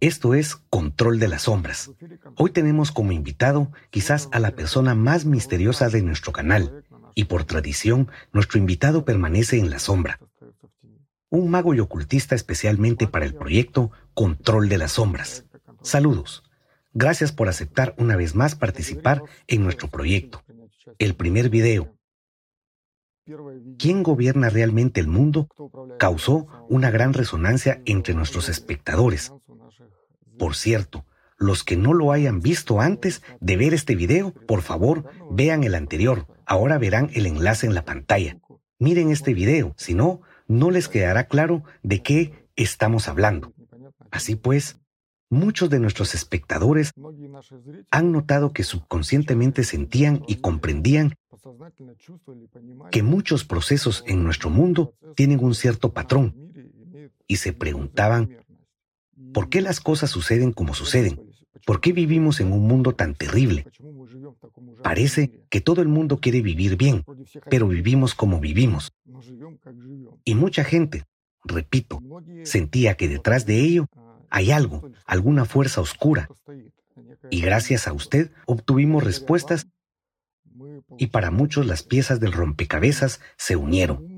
Esto es Control de las Sombras. Hoy tenemos como invitado quizás a la persona más misteriosa de nuestro canal, y por tradición nuestro invitado permanece en la sombra. Un mago y ocultista especialmente para el proyecto Control de las Sombras. Saludos. Gracias por aceptar una vez más participar en nuestro proyecto. El primer video, ¿Quién gobierna realmente el mundo? causó una gran resonancia entre nuestros espectadores. Por cierto, los que no lo hayan visto antes de ver este video, por favor, vean el anterior. Ahora verán el enlace en la pantalla. Miren este video, si no, no les quedará claro de qué estamos hablando. Así pues, muchos de nuestros espectadores han notado que subconscientemente sentían y comprendían que muchos procesos en nuestro mundo tienen un cierto patrón y se preguntaban, ¿por qué las cosas suceden como suceden? ¿Por qué vivimos en un mundo tan terrible? Parece que todo el mundo quiere vivir bien, pero vivimos como vivimos. Y mucha gente, repito, sentía que detrás de ello hay algo, alguna fuerza oscura. Y gracias a usted obtuvimos respuestas y para muchos las piezas del rompecabezas se unieron.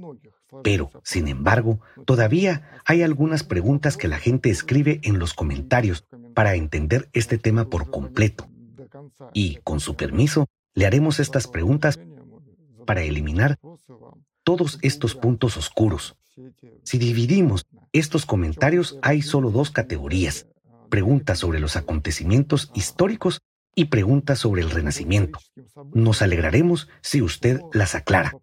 Pero, sin embargo, todavía hay algunas preguntas que la gente escribe en los comentarios para entender este tema por completo. Y, con su permiso, le haremos estas preguntas para eliminar todos estos puntos oscuros. Si dividimos estos comentarios, hay solo dos categorías. Preguntas sobre los acontecimientos históricos y preguntas sobre el Renacimiento. Nos alegraremos si usted las aclara.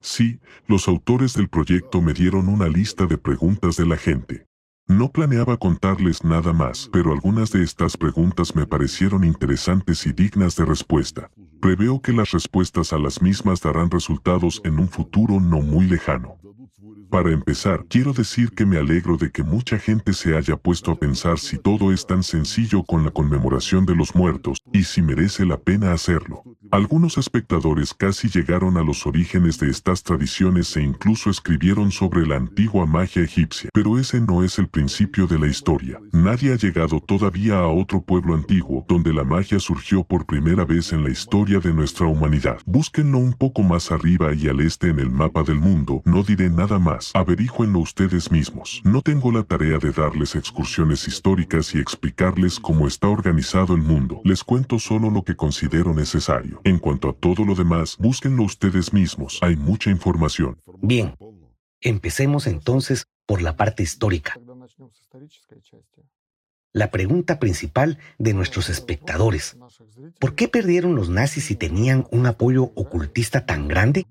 Sí, los autores del proyecto me dieron una lista de preguntas de la gente. No planeaba contarles nada más, pero algunas de estas preguntas me parecieron interesantes y dignas de respuesta. Preveo que las respuestas a las mismas darán resultados en un futuro no muy lejano. Para empezar, quiero decir que me alegro de que mucha gente se haya puesto a pensar si todo es tan sencillo con la conmemoración de los muertos, y si merece la pena hacerlo. Algunos espectadores casi llegaron a los orígenes de estas tradiciones e incluso escribieron sobre la antigua magia egipcia. Pero ese no es el principio de la historia. Nadie ha llegado todavía a otro pueblo antiguo donde la magia surgió por primera vez en la historia de nuestra humanidad. Búsquenlo un poco más arriba y al este en el mapa del mundo. No diré nada más. Averíjuenlo ustedes mismos. No tengo la tarea de darles excursiones históricas y explicarles cómo está organizado el mundo. Les cuento solo lo que considero necesario. En cuanto a todo lo demás, búsquenlo ustedes mismos. Hay mucha información. Bien, empecemos entonces por la parte histórica. La pregunta principal de nuestros espectadores. ¿Por qué perdieron los nazis si tenían un apoyo ocultista tan grande?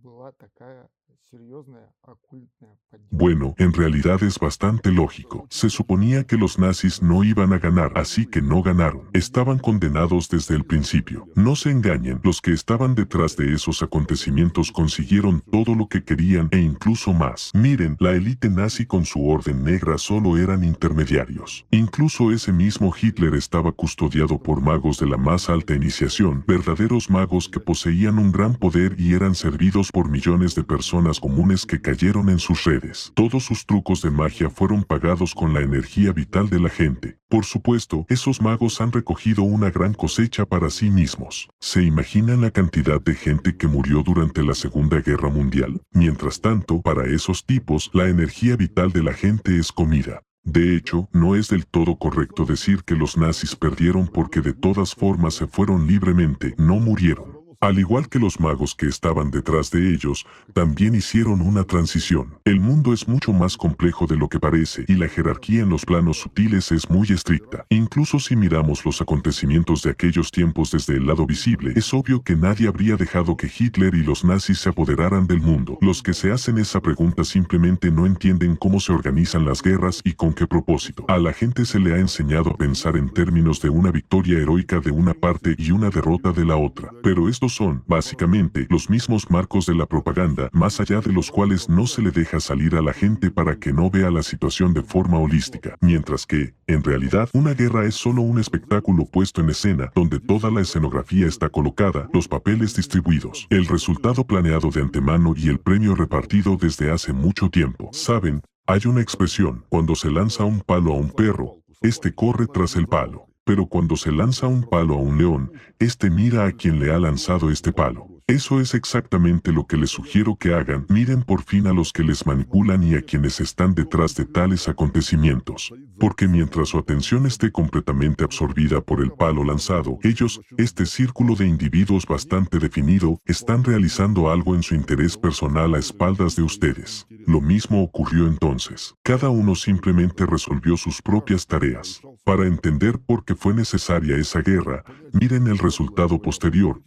Bueno, en realidad es bastante lógico. Se suponía que los nazis no iban a ganar, así que no ganaron. Estaban condenados desde el principio. No se engañen, los que estaban detrás de esos acontecimientos consiguieron todo lo que querían e incluso más. Miren, la élite nazi con su orden negra solo eran intermediarios. Incluso ese mismo Hitler estaba custodiado por magos de la más alta iniciación, verdaderos magos que poseían un gran poder y eran servidos por millones de personas comunes que cayeron en sus redes. Todos sus trucos de magia fueron pagados con la energía vital de la gente. Por supuesto, esos magos han recogido una gran cosecha para sí mismos. ¿Se imaginan la cantidad de gente que murió durante la Segunda Guerra Mundial? Mientras tanto, para esos tipos, la energía vital de la gente es comida. De hecho, no es del todo correcto decir que los nazis perdieron porque de todas formas se fueron libremente, no murieron. Al igual que los magos que estaban detrás de ellos, también hicieron una transición. El mundo es mucho más complejo de lo que parece y la jerarquía en los planos sutiles es muy estricta. Incluso si miramos los acontecimientos de aquellos tiempos desde el lado visible, es obvio que nadie habría dejado que Hitler y los nazis se apoderaran del mundo. Los que se hacen esa pregunta simplemente no entienden cómo se organizan las guerras y con qué propósito. A la gente se le ha enseñado a pensar en términos de una victoria heroica de una parte y una derrota de la otra. Pero son, básicamente, los mismos marcos de la propaganda, más allá de los cuales no se le deja salir a la gente para que no vea la situación de forma holística, mientras que, en realidad, una guerra es solo un espectáculo puesto en escena, donde toda la escenografía está colocada, los papeles distribuidos, el resultado planeado de antemano y el premio repartido desde hace mucho tiempo. Saben, Hay una expresión, cuando se lanza un palo a un perro, este corre tras el palo. Pero cuando se lanza un palo a un león, este mira a quien le ha lanzado este palo. Eso es exactamente lo que les sugiero que hagan. Miren por fin a los que les manipulan y a quienes están detrás de tales acontecimientos. Porque mientras su atención esté completamente absorbida por el palo lanzado, ellos, este círculo de individuos bastante definido, están realizando algo en su interés personal a espaldas de ustedes. Lo mismo ocurrió entonces. Cada uno simplemente resolvió sus propias tareas. Para entender por qué fue necesaria esa guerra, miren el resultado posterior,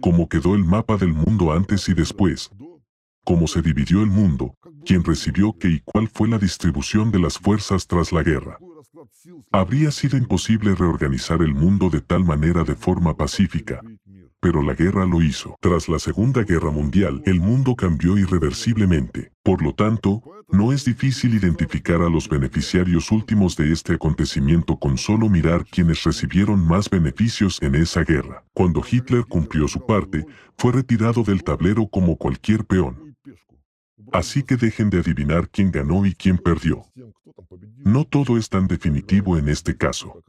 cómo quedó el mapa del mundo antes y después, cómo se dividió el mundo, quién recibió qué y cuál fue la distribución de las fuerzas tras la guerra. Habría sido imposible reorganizar el mundo de tal manera de forma pacífica, pero la guerra lo hizo. Tras la Segunda Guerra Mundial, el mundo cambió irreversiblemente. Por lo tanto, no es difícil identificar a los beneficiarios últimos de este acontecimiento con solo mirar quienes recibieron más beneficios en esa guerra. Cuando Hitler cumplió su parte, fue retirado del tablero como cualquier peón. Así que dejen de adivinar quién ganó y quién perdió. No todo es tan definitivo en este caso.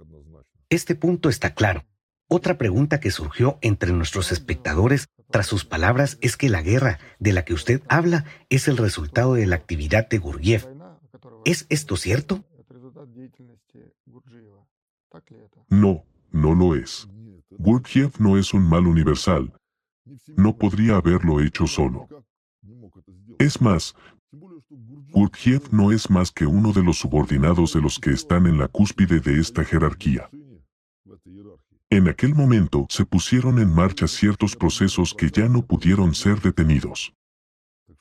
Este punto está claro. Otra pregunta que surgió entre nuestros espectadores tras sus palabras es que la guerra de la que usted habla es el resultado de la actividad de Gurgiev. ¿Es esto cierto? No, no lo es. Gurdjieff no es un mal universal. No podría haberlo hecho solo. Es más, Gurdjieff no es más que uno de los subordinados de los que están en la cúspide de esta jerarquía. En aquel momento se pusieron en marcha ciertos procesos que ya no pudieron ser detenidos.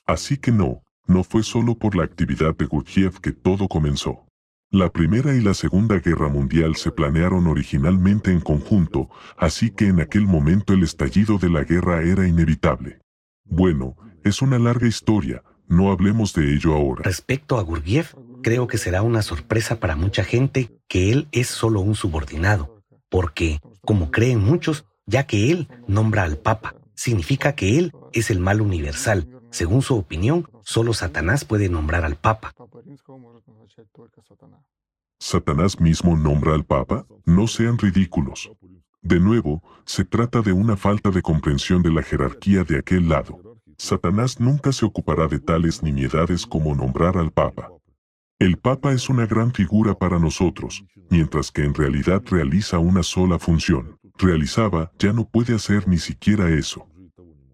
Así que no, no fue solo por la actividad de Gurdjieff que todo comenzó. La Primera y la Segunda Guerra Mundial se planearon originalmente en conjunto, así que en aquel momento el estallido de la guerra era inevitable. Bueno, es una larga historia, no hablemos de ello ahora. Respecto a Gurdjieff, creo que será una sorpresa para mucha gente que él es solo un subordinado porque, como creen muchos, ya que él nombra al Papa, significa que él es el mal universal. Según su opinión, solo Satanás puede nombrar al Papa. ¿Satanás mismo nombra al Papa? No sean ridículos. De nuevo, se trata de una falta de comprensión de la jerarquía de aquel lado. Satanás nunca se ocupará de tales nimiedades como nombrar al Papa. El Papa es una gran figura para nosotros, mientras que en realidad realiza una sola función. Realizaba, ya no puede hacer ni siquiera eso.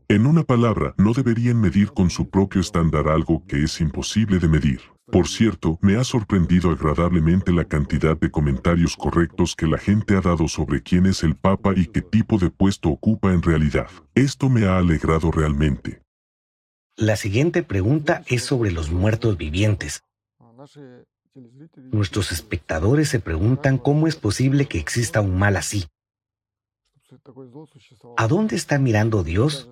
En una palabra, no deberían medir con su propio estándar algo que es imposible de medir. Por cierto, me ha sorprendido agradablemente la cantidad de comentarios correctos que la gente ha dado sobre quién es el Papa y qué tipo de puesto ocupa en realidad. Esto me ha alegrado realmente. La siguiente pregunta es sobre los muertos vivientes. Nuestros espectadores se preguntan cómo es posible que exista un mal así. ¿A dónde está mirando Dios?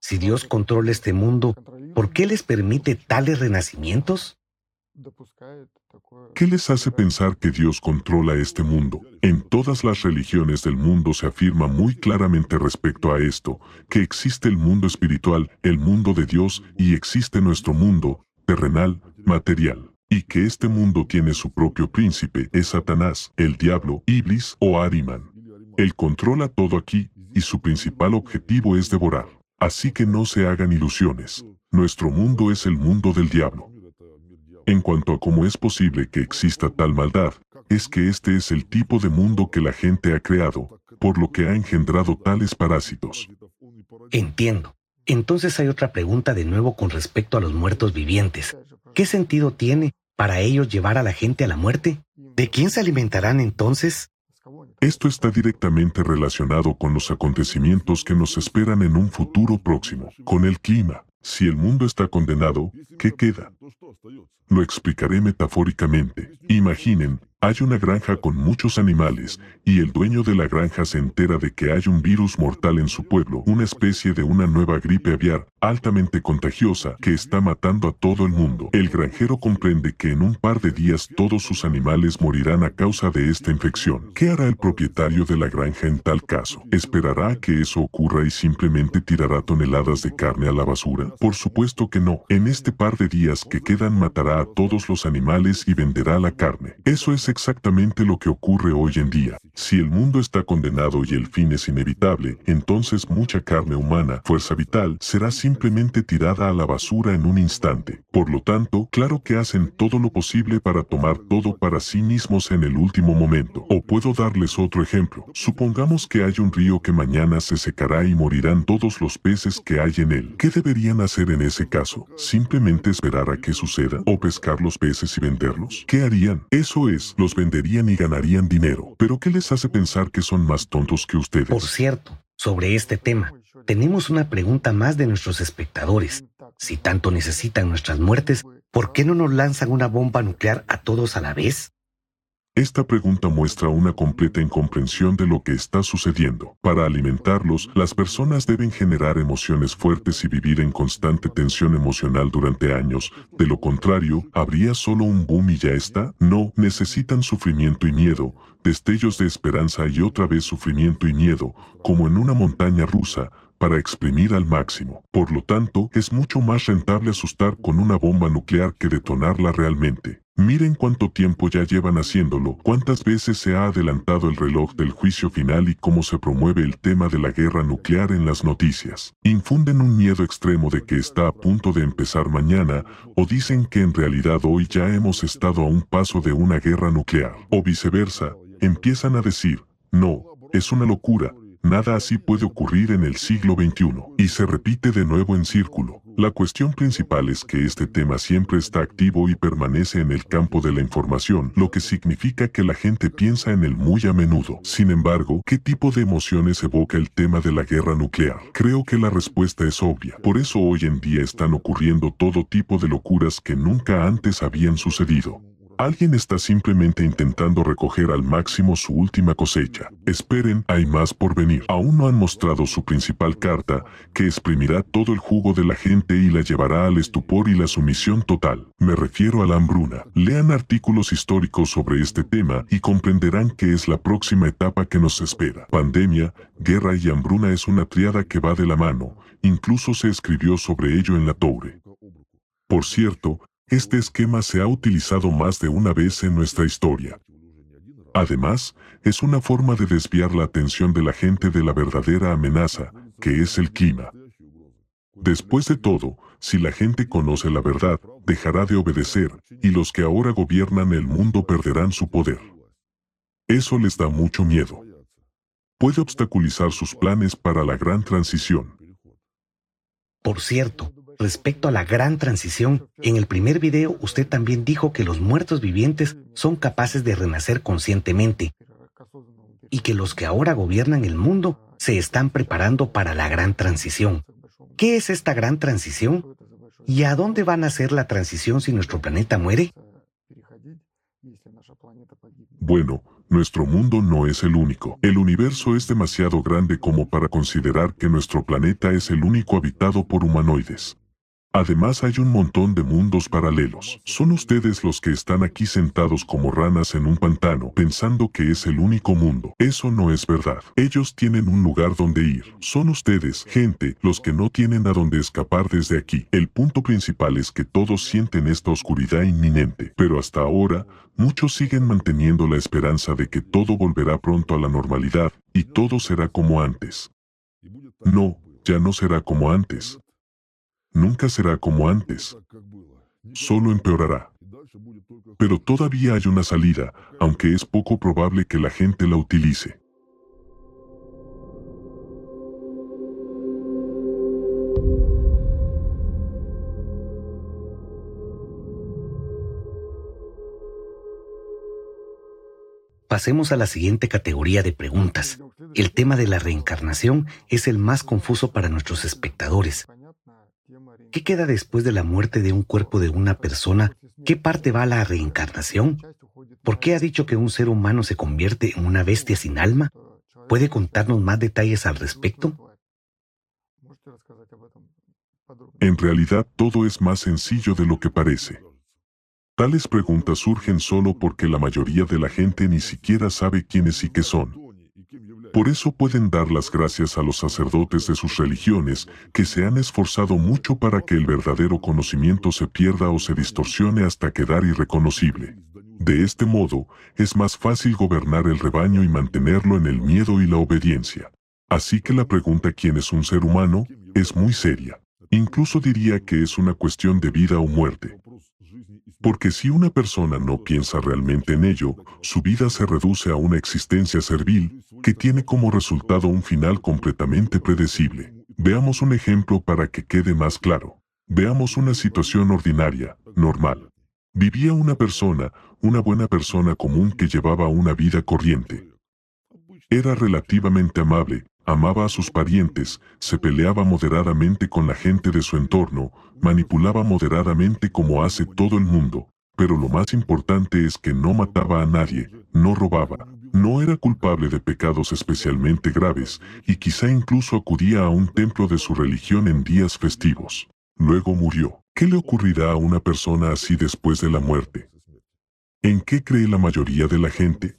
Si Dios controla este mundo, ¿por qué les permite tales renacimientos? ¿Qué les hace pensar que Dios controla este mundo? En todas las religiones del mundo se afirma muy claramente respecto a esto, que existe el mundo espiritual, el mundo de Dios, y existe nuestro mundo, terrenal, material, y que este mundo tiene su propio príncipe, es Satanás, el diablo, Iblis o Ariman. Él controla todo aquí, y su principal objetivo es devorar. Así que no se hagan ilusiones. Nuestro mundo es el mundo del diablo. En cuanto a cómo es posible que exista tal maldad, es que este es el tipo de mundo que la gente ha creado, por lo que ha engendrado tales parásitos. Entiendo. Entonces hay otra pregunta de nuevo con respecto a los muertos vivientes. ¿Qué sentido tiene para ellos llevar a la gente a la muerte? ¿De quién se alimentarán entonces? Esto está directamente relacionado con los acontecimientos que nos esperan en un futuro próximo, con el clima. Si el mundo está condenado, ¿qué queda? Lo explicaré metafóricamente. Imaginen, Hay una granja con muchos animales, y el dueño de la granja se entera de que hay un virus mortal en su pueblo, una especie de una nueva gripe aviar, altamente contagiosa, que está matando a todo el mundo. El granjero comprende que en un par de días todos sus animales morirán a causa de esta infección. ¿Qué hará el propietario de la granja en tal caso? ¿Esperará a que eso ocurra y simplemente tirará toneladas de carne a la basura? Por supuesto que no. En este par de días que quedan matará a todos los animales y venderá la carne. Eso es exactamente lo que ocurre hoy en día. Si el mundo está condenado y el fin es inevitable, entonces mucha carne humana, fuerza vital, será simplemente tirada a la basura en un instante. Por lo tanto, claro que hacen todo lo posible para tomar todo para sí mismos en el último momento. O puedo darles otro ejemplo. Supongamos que hay un río que mañana se secará y morirán todos los peces que hay en él. ¿Qué deberían hacer en ese caso? ¿Simplemente esperar a que suceda? ¿O pescar los peces y venderlos? ¿Qué harían? Eso es, los venderían y ganarían dinero. Pero ¿qué les hace pensar que son más tontos que ustedes? Por cierto, sobre este tema, tenemos una pregunta más de nuestros espectadores. Si tanto necesitan nuestras muertes, ¿por qué no nos lanzan una bomba nuclear a todos a la vez? Esta pregunta muestra una completa incomprensión de lo que está sucediendo. Para alimentarlos, las personas deben generar emociones fuertes y vivir en constante tensión emocional durante años. De lo contrario, ¿habría solo un boom y ya está? No, necesitan sufrimiento y miedo, destellos de esperanza y otra vez sufrimiento y miedo, como en una montaña rusa, para exprimir al máximo. Por lo tanto, es mucho más rentable asustar con una bomba nuclear que detonarla realmente. Miren cuánto tiempo ya llevan haciéndolo, cuántas veces se ha adelantado el reloj del juicio final y cómo se promueve el tema de la guerra nuclear en las noticias. Infunden un miedo extremo de que está a punto de empezar mañana, o dicen que en realidad hoy ya hemos estado a un paso de una guerra nuclear. O viceversa, empiezan a decir, no, es una locura, Nada así puede ocurrir en el siglo XXI, y se repite de nuevo en círculo. La cuestión principal es que este tema siempre está activo y permanece en el campo de la información, lo que significa que la gente piensa en él muy a menudo. Sin embargo, ¿qué tipo de emociones evoca el tema de la guerra nuclear? Creo que la respuesta es obvia. Por eso hoy en día están ocurriendo todo tipo de locuras que nunca antes habían sucedido. Alguien está simplemente intentando recoger al máximo su última cosecha. Esperen, hay más por venir. Aún no han mostrado su principal carta, que exprimirá todo el jugo de la gente y la llevará al estupor y la sumisión total. Me refiero a la hambruna. Lean artículos históricos sobre este tema y comprenderán que es la próxima etapa que nos espera. Pandemia, guerra y hambruna es una triada que va de la mano. Incluso se escribió sobre ello en la Toure. Por cierto, este esquema se ha utilizado más de una vez en nuestra historia. Además, es una forma de desviar la atención de la gente de la verdadera amenaza, que es el clima. Después de todo, si la gente conoce la verdad, dejará de obedecer, y los que ahora gobiernan el mundo perderán su poder. Eso les da mucho miedo. Puede obstaculizar sus planes para la gran transición. Por cierto, Respecto a la gran transición, en el primer video usted también dijo que los muertos vivientes son capaces de renacer conscientemente y que los que ahora gobiernan el mundo se están preparando para la gran transición. ¿Qué es esta gran transición? ¿Y a dónde van a ser la transición si nuestro planeta muere? Bueno, nuestro mundo no es el único. El universo es demasiado grande como para considerar que nuestro planeta es el único habitado por humanoides. Además hay un montón de mundos paralelos. Son ustedes los que están aquí sentados como ranas en un pantano, pensando que es el único mundo. Eso no es verdad. Ellos tienen un lugar donde ir. Son ustedes, gente, los que no tienen a dónde escapar desde aquí. El punto principal es que todos sienten esta oscuridad inminente. Pero hasta ahora, muchos siguen manteniendo la esperanza de que todo volverá pronto a la normalidad, y todo será como antes. No, ya no será como antes nunca será como antes. Solo empeorará. Pero todavía hay una salida, aunque es poco probable que la gente la utilice. Pasemos a la siguiente categoría de preguntas. El tema de la reencarnación es el más confuso para nuestros espectadores. ¿Qué queda después de la muerte de un cuerpo de una persona? ¿Qué parte va a la reencarnación? ¿Por qué ha dicho que un ser humano se convierte en una bestia sin alma? ¿Puede contarnos más detalles al respecto? En realidad todo es más sencillo de lo que parece. Tales preguntas surgen solo porque la mayoría de la gente ni siquiera sabe quiénes y qué son. Por eso pueden dar las gracias a los sacerdotes de sus religiones que se han esforzado mucho para que el verdadero conocimiento se pierda o se distorsione hasta quedar irreconocible. De este modo, es más fácil gobernar el rebaño y mantenerlo en el miedo y la obediencia. Así que la pregunta quién es un ser humano es muy seria. Incluso diría que es una cuestión de vida o muerte. Porque si una persona no piensa realmente en ello, su vida se reduce a una existencia servil, que tiene como resultado un final completamente predecible. Veamos un ejemplo para que quede más claro. Veamos una situación ordinaria, normal. Vivía una persona, una buena persona común que llevaba una vida corriente. Era relativamente amable, amaba a sus parientes, se peleaba moderadamente con la gente de su entorno, manipulaba moderadamente como hace todo el mundo, pero lo más importante es que no mataba a nadie, no robaba, no era culpable de pecados especialmente graves, y quizá incluso acudía a un templo de su religión en días festivos. Luego murió. ¿Qué le ocurrirá a una persona así después de la muerte? ¿En qué cree la mayoría de la gente?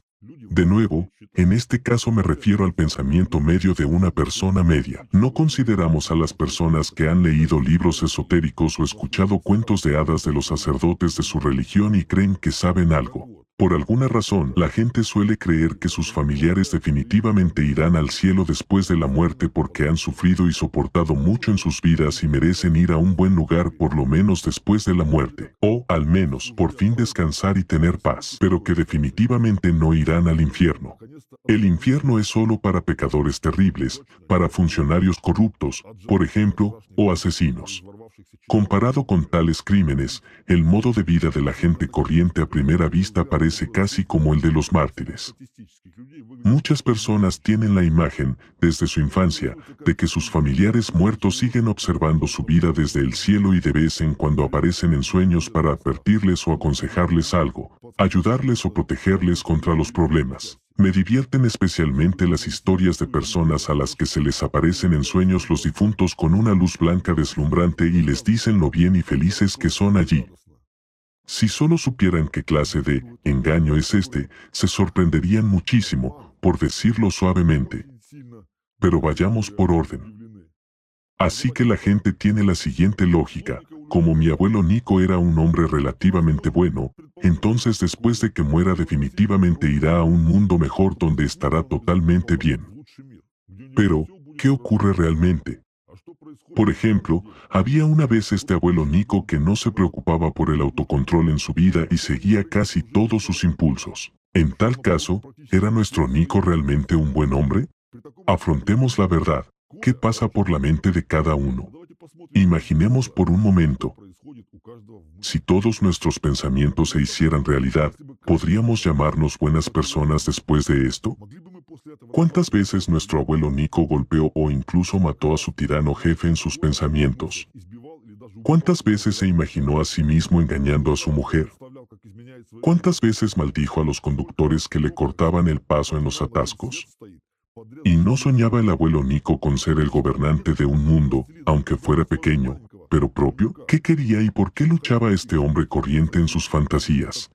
De nuevo, en este caso me refiero al pensamiento medio de una persona media. No consideramos a las personas que han leído libros esotéricos o escuchado cuentos de hadas de los sacerdotes de su religión y creen que saben algo. Por alguna razón, la gente suele creer que sus familiares definitivamente irán al cielo después de la muerte porque han sufrido y soportado mucho en sus vidas y merecen ir a un buen lugar por lo menos después de la muerte, o al menos por fin descansar y tener paz, pero que definitivamente no irán al infierno. El infierno es solo para pecadores terribles, para funcionarios corruptos, por ejemplo, o asesinos. Comparado con tales crímenes, el modo de vida de la gente corriente a primera vista parece casi como el de los mártires. Muchas personas tienen la imagen, desde su infancia, de que sus familiares muertos siguen observando su vida desde el cielo y de vez en cuando aparecen en sueños para advertirles o aconsejarles algo, ayudarles o protegerles contra los problemas. Me divierten especialmente las historias de personas a las que se les aparecen en sueños los difuntos con una luz blanca deslumbrante y les dicen lo bien y felices que son allí. Si solo supieran qué clase de engaño es este, se sorprenderían muchísimo, por decirlo suavemente. Pero vayamos por orden. Así que la gente tiene la siguiente lógica, como mi abuelo Nico era un hombre relativamente bueno, entonces después de que muera definitivamente irá a un mundo mejor donde estará totalmente bien. Pero, ¿qué ocurre realmente? Por ejemplo, había una vez este abuelo Nico que no se preocupaba por el autocontrol en su vida y seguía casi todos sus impulsos. En tal caso, ¿era nuestro Nico realmente un buen hombre? Afrontemos la verdad. ¿Qué pasa por la mente de cada uno? Imaginemos por un momento, si todos nuestros pensamientos se hicieran realidad, ¿podríamos llamarnos buenas personas después de esto? ¿Cuántas veces nuestro abuelo Nico golpeó o incluso mató a su tirano jefe en sus pensamientos? ¿Cuántas veces se imaginó a sí mismo engañando a su mujer? ¿Cuántas veces maldijo a los conductores que le cortaban el paso en los atascos? Y no soñaba el abuelo Nico con ser el gobernante de un mundo, aunque fuera pequeño, pero propio. ¿Qué quería y por qué luchaba este hombre corriente en sus fantasías?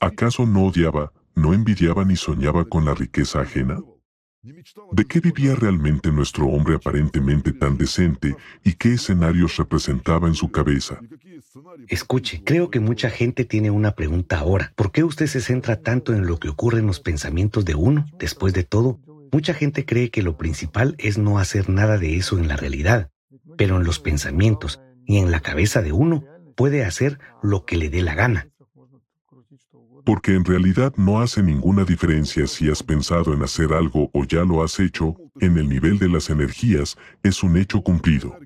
¿Acaso no odiaba, no envidiaba ni soñaba con la riqueza ajena? ¿De qué vivía realmente nuestro hombre aparentemente tan decente y qué escenarios representaba en su cabeza? Escuche, creo que mucha gente tiene una pregunta ahora. ¿Por qué usted se centra tanto en lo que ocurre en los pensamientos de uno? Después de todo, Mucha gente cree que lo principal es no hacer nada de eso en la realidad, pero en los pensamientos y en la cabeza de uno puede hacer lo que le dé la gana. Porque en realidad no hace ninguna diferencia si has pensado en hacer algo o ya lo has hecho, en el nivel de las energías es un hecho cumplido.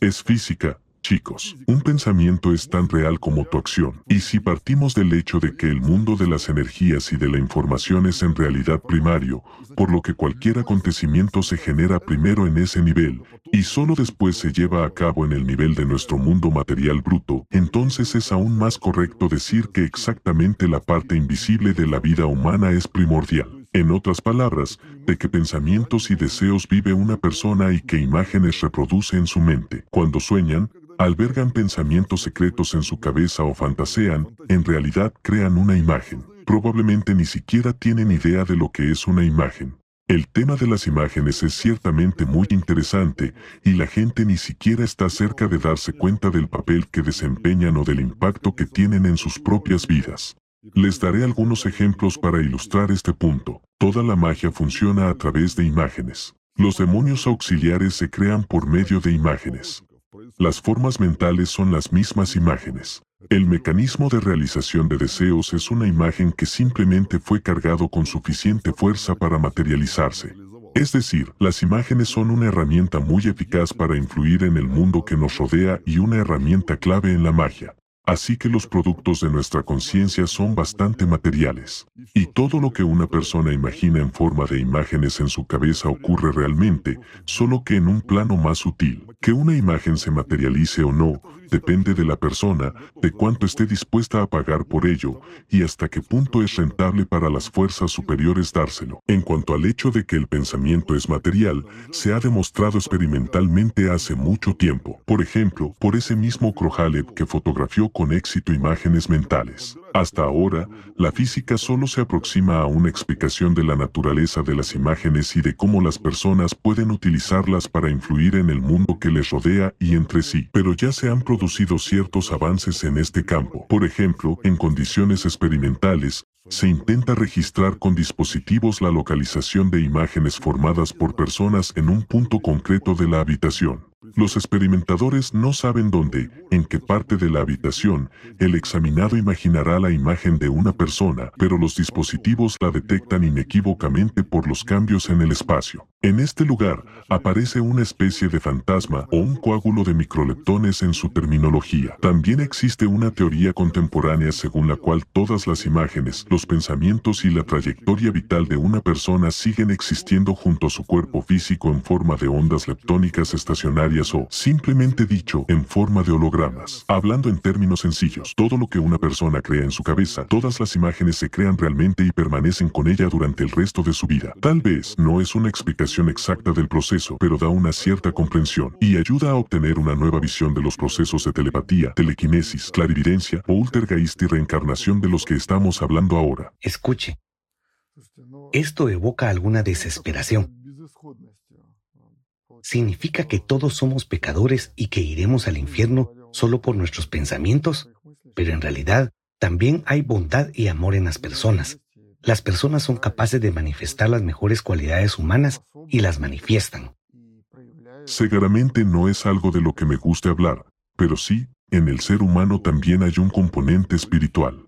Es física, Chicos, un pensamiento es tan real como tu acción. Y si partimos del hecho de que el mundo de las energías y de la información es en realidad primario, por lo que cualquier acontecimiento se genera primero en ese nivel, y solo después se lleva a cabo en el nivel de nuestro mundo material bruto, entonces es aún más correcto decir que exactamente la parte invisible de la vida humana es primordial. En otras palabras, de qué pensamientos y deseos vive una persona y qué imágenes reproduce en su mente. Cuando sueñan, albergan pensamientos secretos en su cabeza o fantasean, en realidad crean una imagen. Probablemente ni siquiera tienen idea de lo que es una imagen. El tema de las imágenes es ciertamente muy interesante y la gente ni siquiera está cerca de darse cuenta del papel que desempeñan o del impacto que tienen en sus propias vidas. Les daré algunos ejemplos para ilustrar este punto. Toda la magia funciona a través de imágenes. Los demonios auxiliares se crean por medio de imágenes. Las formas mentales son las mismas imágenes. El mecanismo de realización de deseos es una imagen que simplemente fue cargado con suficiente fuerza para materializarse. Es decir, las imágenes son una herramienta muy eficaz para influir en el mundo que nos rodea y una herramienta clave en la magia. Así que los productos de nuestra conciencia son bastante materiales. Y todo lo que una persona imagina en forma de imágenes en su cabeza ocurre realmente, solo que en un plano más sutil. Que una imagen se materialice o no, depende de la persona, de cuánto esté dispuesta a pagar por ello, y hasta qué punto es rentable para las fuerzas superiores dárselo. En cuanto al hecho de que el pensamiento es material, se ha demostrado experimentalmente hace mucho tiempo. Por ejemplo, por ese mismo Krohalev que fotografió con éxito imágenes mentales. Hasta ahora, la física solo se aproxima a una explicación de la naturaleza de las imágenes y de cómo las personas pueden utilizarlas para influir en el mundo que les rodea y entre sí. Pero ya se han producido ciertos avances en este campo. Por ejemplo, en condiciones experimentales, se intenta registrar con dispositivos la localización de imágenes formadas por personas en un punto concreto de la habitación. Los experimentadores no saben dónde, en qué parte de la habitación, el examinado imaginará la imagen de una persona, pero los dispositivos la detectan inequívocamente por los cambios en el espacio. En este lugar, aparece una especie de fantasma o un coágulo de microleptones en su terminología. También existe una teoría contemporánea según la cual todas las imágenes, los pensamientos y la trayectoria vital de una persona siguen existiendo junto a su cuerpo físico en forma de ondas leptónicas estacionarias o, simplemente dicho, en forma de hologramas. Hablando en términos sencillos, todo lo que una persona crea en su cabeza, todas las imágenes se crean realmente y permanecen con ella durante el resto de su vida. Tal vez no es una explicación exacta del proceso, pero da una cierta comprensión y ayuda a obtener una nueva visión de los procesos de telepatía, telequinesis, clarividencia o ultergeist y reencarnación de los que estamos hablando ahora. Escuche, esto evoca alguna desesperación. ¿Significa que todos somos pecadores y que iremos al infierno solo por nuestros pensamientos? Pero en realidad, también hay bondad y amor en las personas. Las personas son capaces de manifestar las mejores cualidades humanas y las manifiestan. Seguramente no es algo de lo que me guste hablar, pero sí, en el ser humano también hay un componente espiritual.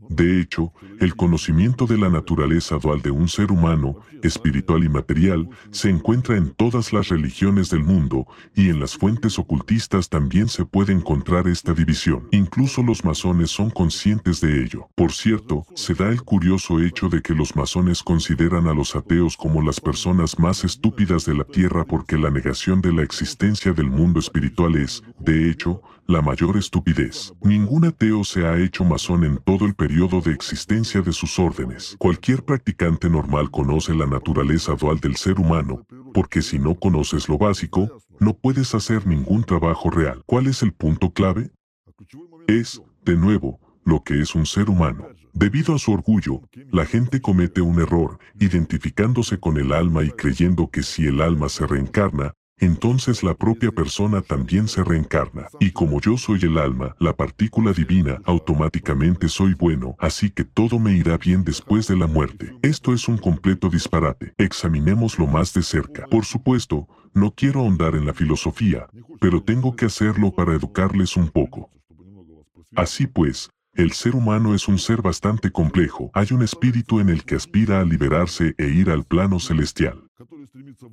De hecho, el conocimiento de la naturaleza dual de un ser humano, espiritual y material, se encuentra en todas las religiones del mundo, y en las fuentes ocultistas también se puede encontrar esta división. Incluso los masones son conscientes de ello. Por cierto, se da el curioso hecho de que los masones consideran a los ateos como las personas más estúpidas de la Tierra porque la negación de la existencia del mundo espiritual es, de hecho, la mayor estupidez. Ningún ateo se ha hecho masón en todo el periodo de existencia de sus órdenes. Cualquier practicante normal conoce la naturaleza dual del ser humano, porque si no conoces lo básico, no puedes hacer ningún trabajo real. ¿Cuál es el punto clave? Es, de nuevo, lo que es un ser humano. Debido a su orgullo, la gente comete un error, identificándose con el alma y creyendo que si el alma se reencarna, entonces la propia persona también se reencarna. Y como yo soy el alma, la partícula divina, automáticamente soy bueno, así que todo me irá bien después de la muerte. Esto es un completo disparate. Examinémoslo más de cerca. Por supuesto, no quiero ahondar en la filosofía, pero tengo que hacerlo para educarles un poco. Así pues, el ser humano es un ser bastante complejo. Hay un espíritu en el que aspira a liberarse e ir al plano celestial.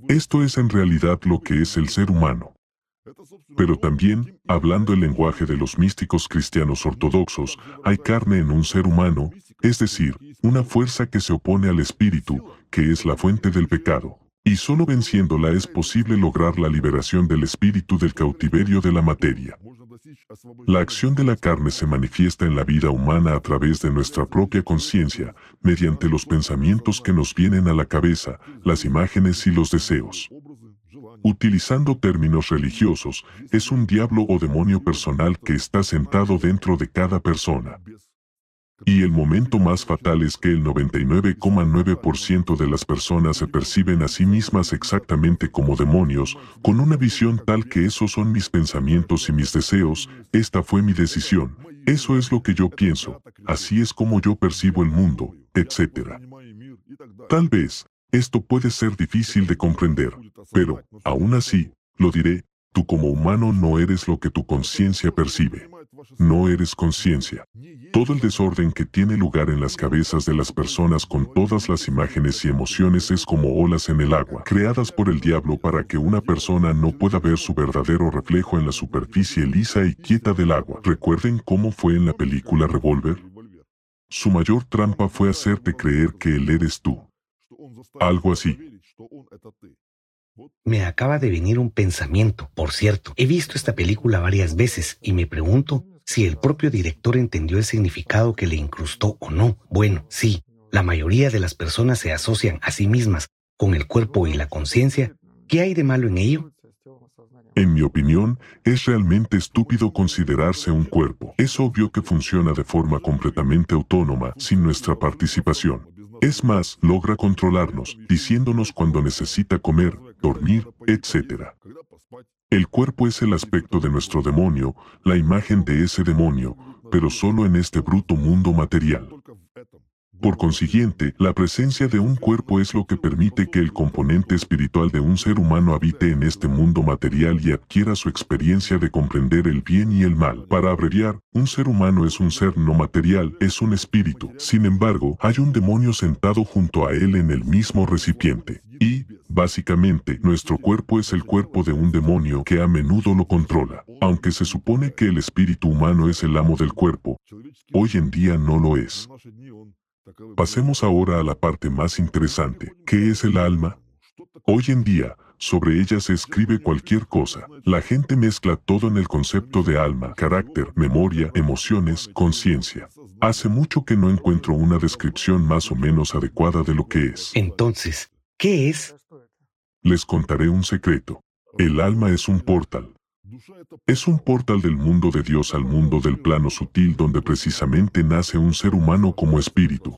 Esto es en realidad lo que es el ser humano. Pero también, hablando el lenguaje de los místicos cristianos ortodoxos, hay carne en un ser humano, es decir, una fuerza que se opone al espíritu, que es la fuente del pecado. Y solo venciéndola es posible lograr la liberación del espíritu del cautiverio de la materia. La acción de la carne se manifiesta en la vida humana a través de nuestra propia conciencia, mediante los pensamientos que nos vienen a la cabeza, las imágenes y los deseos. Utilizando términos religiosos, es un diablo o demonio personal que está sentado dentro de cada persona. Y el momento más fatal es que el 99,9% de las personas se perciben a sí mismas exactamente como demonios, con una visión tal que esos son mis pensamientos y mis deseos, esta fue mi decisión, eso es lo que yo pienso, así es como yo percibo el mundo, etc. Tal vez, esto puede ser difícil de comprender, pero, aún así, lo diré, tú como humano no eres lo que tu conciencia percibe. No eres conciencia. Todo el desorden que tiene lugar en las cabezas de las personas con todas las imágenes y emociones es como olas en el agua, creadas por el diablo para que una persona no pueda ver su verdadero reflejo en la superficie lisa y quieta del agua. ¿Recuerden cómo fue en la película Revolver? Su mayor trampa fue hacerte creer que él eres tú. Algo así. Me acaba de venir un pensamiento, por cierto. He visto esta película varias veces y me pregunto si el propio director entendió el significado que le incrustó o no. Bueno, sí, la mayoría de las personas se asocian a sí mismas con el cuerpo y la conciencia. ¿Qué hay de malo en ello? En mi opinión, es realmente estúpido considerarse un cuerpo. Es obvio que funciona de forma completamente autónoma, sin nuestra participación. Es más, logra controlarnos, diciéndonos cuando necesita comer, dormir, etc. El cuerpo es el aspecto de nuestro demonio, la imagen de ese demonio, pero solo en este bruto mundo material. Por consiguiente, la presencia de un cuerpo es lo que permite que el componente espiritual de un ser humano habite en este mundo material y adquiera su experiencia de comprender el bien y el mal. Para abreviar, un ser humano es un ser no material, es un espíritu. Sin embargo, hay un demonio sentado junto a él en el mismo recipiente. Y, básicamente, nuestro cuerpo es el cuerpo de un demonio que a menudo lo controla. Aunque se supone que el espíritu humano es el amo del cuerpo, hoy en día no lo es. Pasemos ahora a la parte más interesante. ¿Qué es el alma? Hoy en día, sobre ella se escribe cualquier cosa. La gente mezcla todo en el concepto de alma, carácter, memoria, emociones, conciencia. Hace mucho que no encuentro una descripción más o menos adecuada de lo que es. Entonces, ¿qué es? Les contaré un secreto. El alma es un portal. Es un portal del mundo de Dios al mundo del plano sutil donde precisamente nace un ser humano como espíritu.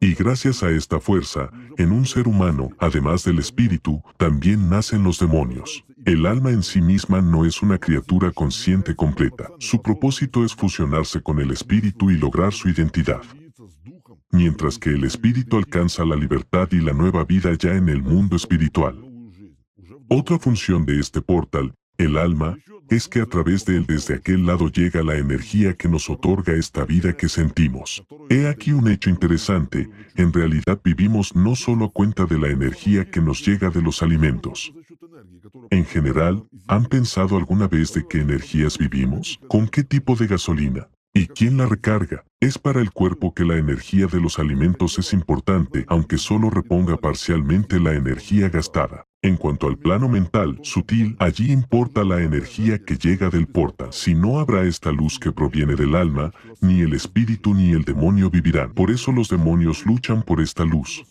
Y gracias a esta fuerza, en un ser humano, además del espíritu, también nacen los demonios. El alma en sí misma no es una criatura consciente completa. Su propósito es fusionarse con el espíritu y lograr su identidad. Mientras que el espíritu alcanza la libertad y la nueva vida ya en el mundo espiritual. Otra función de este portal el alma, es que a través de él desde aquel lado llega la energía que nos otorga esta vida que sentimos. He aquí un hecho interesante, en realidad vivimos no solo a cuenta de la energía que nos llega de los alimentos. En general, ¿han pensado alguna vez de qué energías vivimos? ¿Con qué tipo de gasolina? ¿Y quién la recarga? Es para el cuerpo que la energía de los alimentos es importante, aunque solo reponga parcialmente la energía gastada. En cuanto al plano mental, sutil, allí importa la energía que llega del portal. Si no habrá esta luz que proviene del alma, ni el espíritu ni el demonio vivirán. Por eso los demonios luchan por esta luz.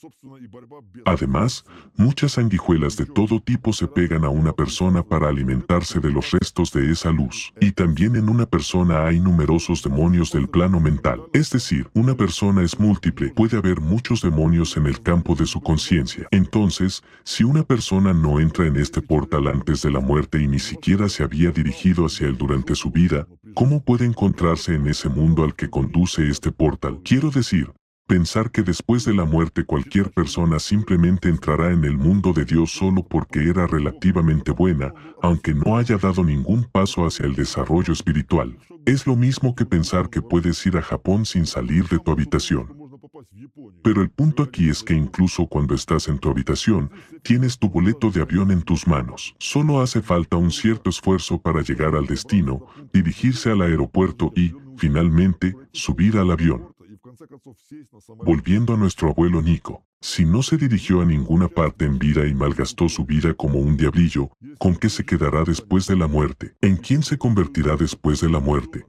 Además, muchas sanguijuelas de todo tipo se pegan a una persona para alimentarse de los restos de esa luz. Y también en una persona hay numerosos demonios del plano mental. Es decir, una persona es múltiple, puede haber muchos demonios en el campo de su conciencia. Entonces, si una persona no entra en este portal antes de la muerte y ni siquiera se había dirigido hacia él durante su vida, ¿cómo puede encontrarse en ese mundo al que conduce este portal? Quiero decir, Pensar que después de la muerte cualquier persona simplemente entrará en el mundo de Dios solo porque era relativamente buena, aunque no haya dado ningún paso hacia el desarrollo espiritual. Es lo mismo que pensar que puedes ir a Japón sin salir de tu habitación. Pero el punto aquí es que incluso cuando estás en tu habitación, tienes tu boleto de avión en tus manos. Solo hace falta un cierto esfuerzo para llegar al destino, dirigirse al aeropuerto y, finalmente, subir al avión. Volviendo a nuestro abuelo Nico, si no se dirigió a ninguna parte en vida y malgastó su vida como un diablillo, ¿con qué se quedará después de la muerte? ¿En quién se convertirá después de la muerte?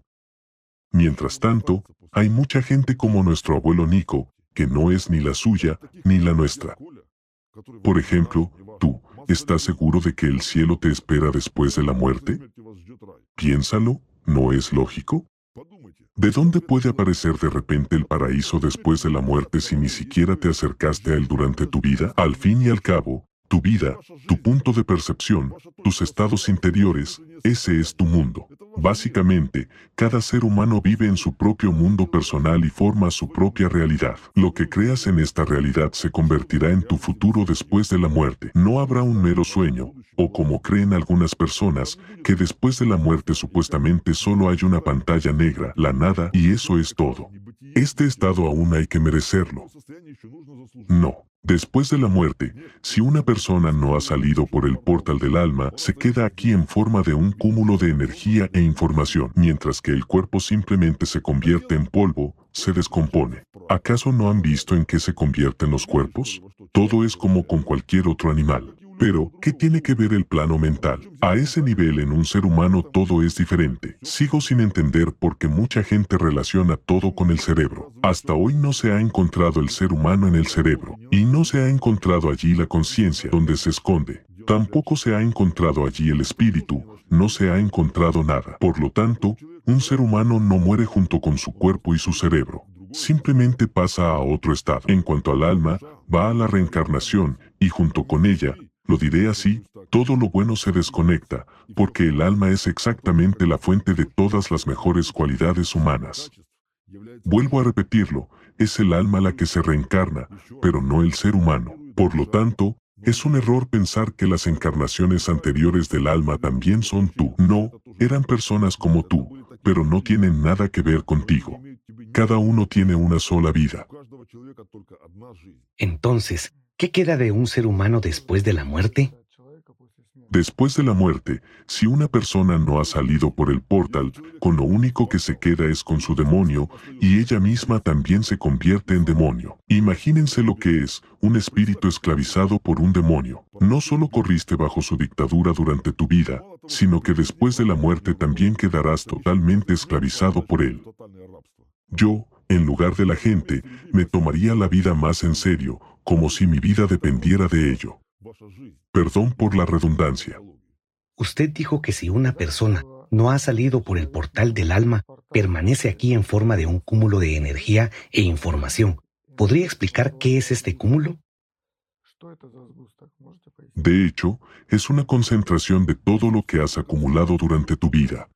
Mientras tanto, hay mucha gente como nuestro abuelo Nico, que no es ni la suya ni la nuestra. Por ejemplo, tú, ¿estás seguro de que el cielo te espera después de la muerte? Piénsalo, ¿no es lógico? ¿De dónde puede aparecer de repente el paraíso después de la muerte si ni siquiera te acercaste a él durante tu vida? Al fin y al cabo, tu vida, tu punto de percepción, tus estados interiores, ese es tu mundo. Básicamente, cada ser humano vive en su propio mundo personal y forma su propia realidad. Lo que creas en esta realidad se convertirá en tu futuro después de la muerte. No habrá un mero sueño, o como creen algunas personas, que después de la muerte supuestamente solo hay una pantalla negra, la nada, y eso es todo. Este estado aún hay que merecerlo. No. Después de la muerte, si una persona no ha salido por el portal del alma, se queda aquí en forma de un cúmulo de energía e información, mientras que el cuerpo simplemente se convierte en polvo, se descompone. ¿Acaso no han visto en qué se convierten los cuerpos? Todo es como con cualquier otro animal. Pero, ¿qué tiene que ver el plano mental? A ese nivel en un ser humano todo es diferente. Sigo sin entender por qué mucha gente relaciona todo con el cerebro. Hasta hoy no se ha encontrado el ser humano en el cerebro, y no se ha encontrado allí la conciencia donde se esconde. Tampoco se ha encontrado allí el espíritu, no se ha encontrado nada. Por lo tanto, un ser humano no muere junto con su cuerpo y su cerebro. Simplemente pasa a otro estado. En cuanto al alma, va a la reencarnación, y junto con ella, lo diré así, todo lo bueno se desconecta, porque el alma es exactamente la fuente de todas las mejores cualidades humanas. Vuelvo a repetirlo, es el alma la que se reencarna, pero no el ser humano. Por lo tanto, es un error pensar que las encarnaciones anteriores del alma también son tú. No, eran personas como tú, pero no tienen nada que ver contigo. Cada uno tiene una sola vida. Entonces, ¿Qué queda de un ser humano después de la muerte? Después de la muerte, si una persona no ha salido por el portal, con lo único que se queda es con su demonio, y ella misma también se convierte en demonio. Imagínense lo que es un espíritu esclavizado por un demonio. No solo corriste bajo su dictadura durante tu vida, sino que después de la muerte también quedarás totalmente esclavizado por él. Yo, en lugar de la gente, me tomaría la vida más en serio, como si mi vida dependiera de ello. Perdón por la redundancia. Usted dijo que si una persona no ha salido por el portal del alma, permanece aquí en forma de un cúmulo de energía e información. ¿Podría explicar qué es este cúmulo? De hecho, es una concentración de todo lo que has acumulado durante tu vida.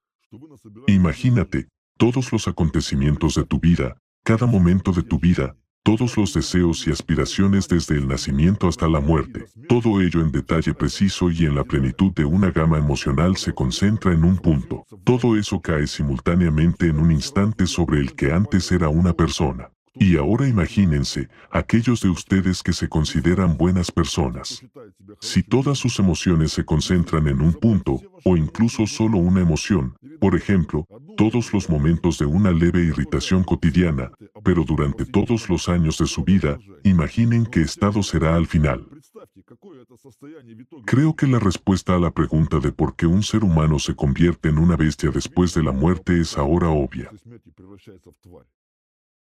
Imagínate, todos los acontecimientos de tu vida, cada momento de tu vida, todos los deseos y aspiraciones desde el nacimiento hasta la muerte, todo ello en detalle preciso y en la plenitud de una gama emocional se concentra en un punto. Todo eso cae simultáneamente en un instante sobre el que antes era una persona. Y ahora imagínense, aquellos de ustedes que se consideran buenas personas. Si todas sus emociones se concentran en un punto, o incluso solo una emoción, por ejemplo, todos los momentos de una leve irritación cotidiana, pero durante todos los años de su vida, imaginen qué estado será al final. Creo que la respuesta a la pregunta de por qué un ser humano se convierte en una bestia después de la muerte es ahora obvia.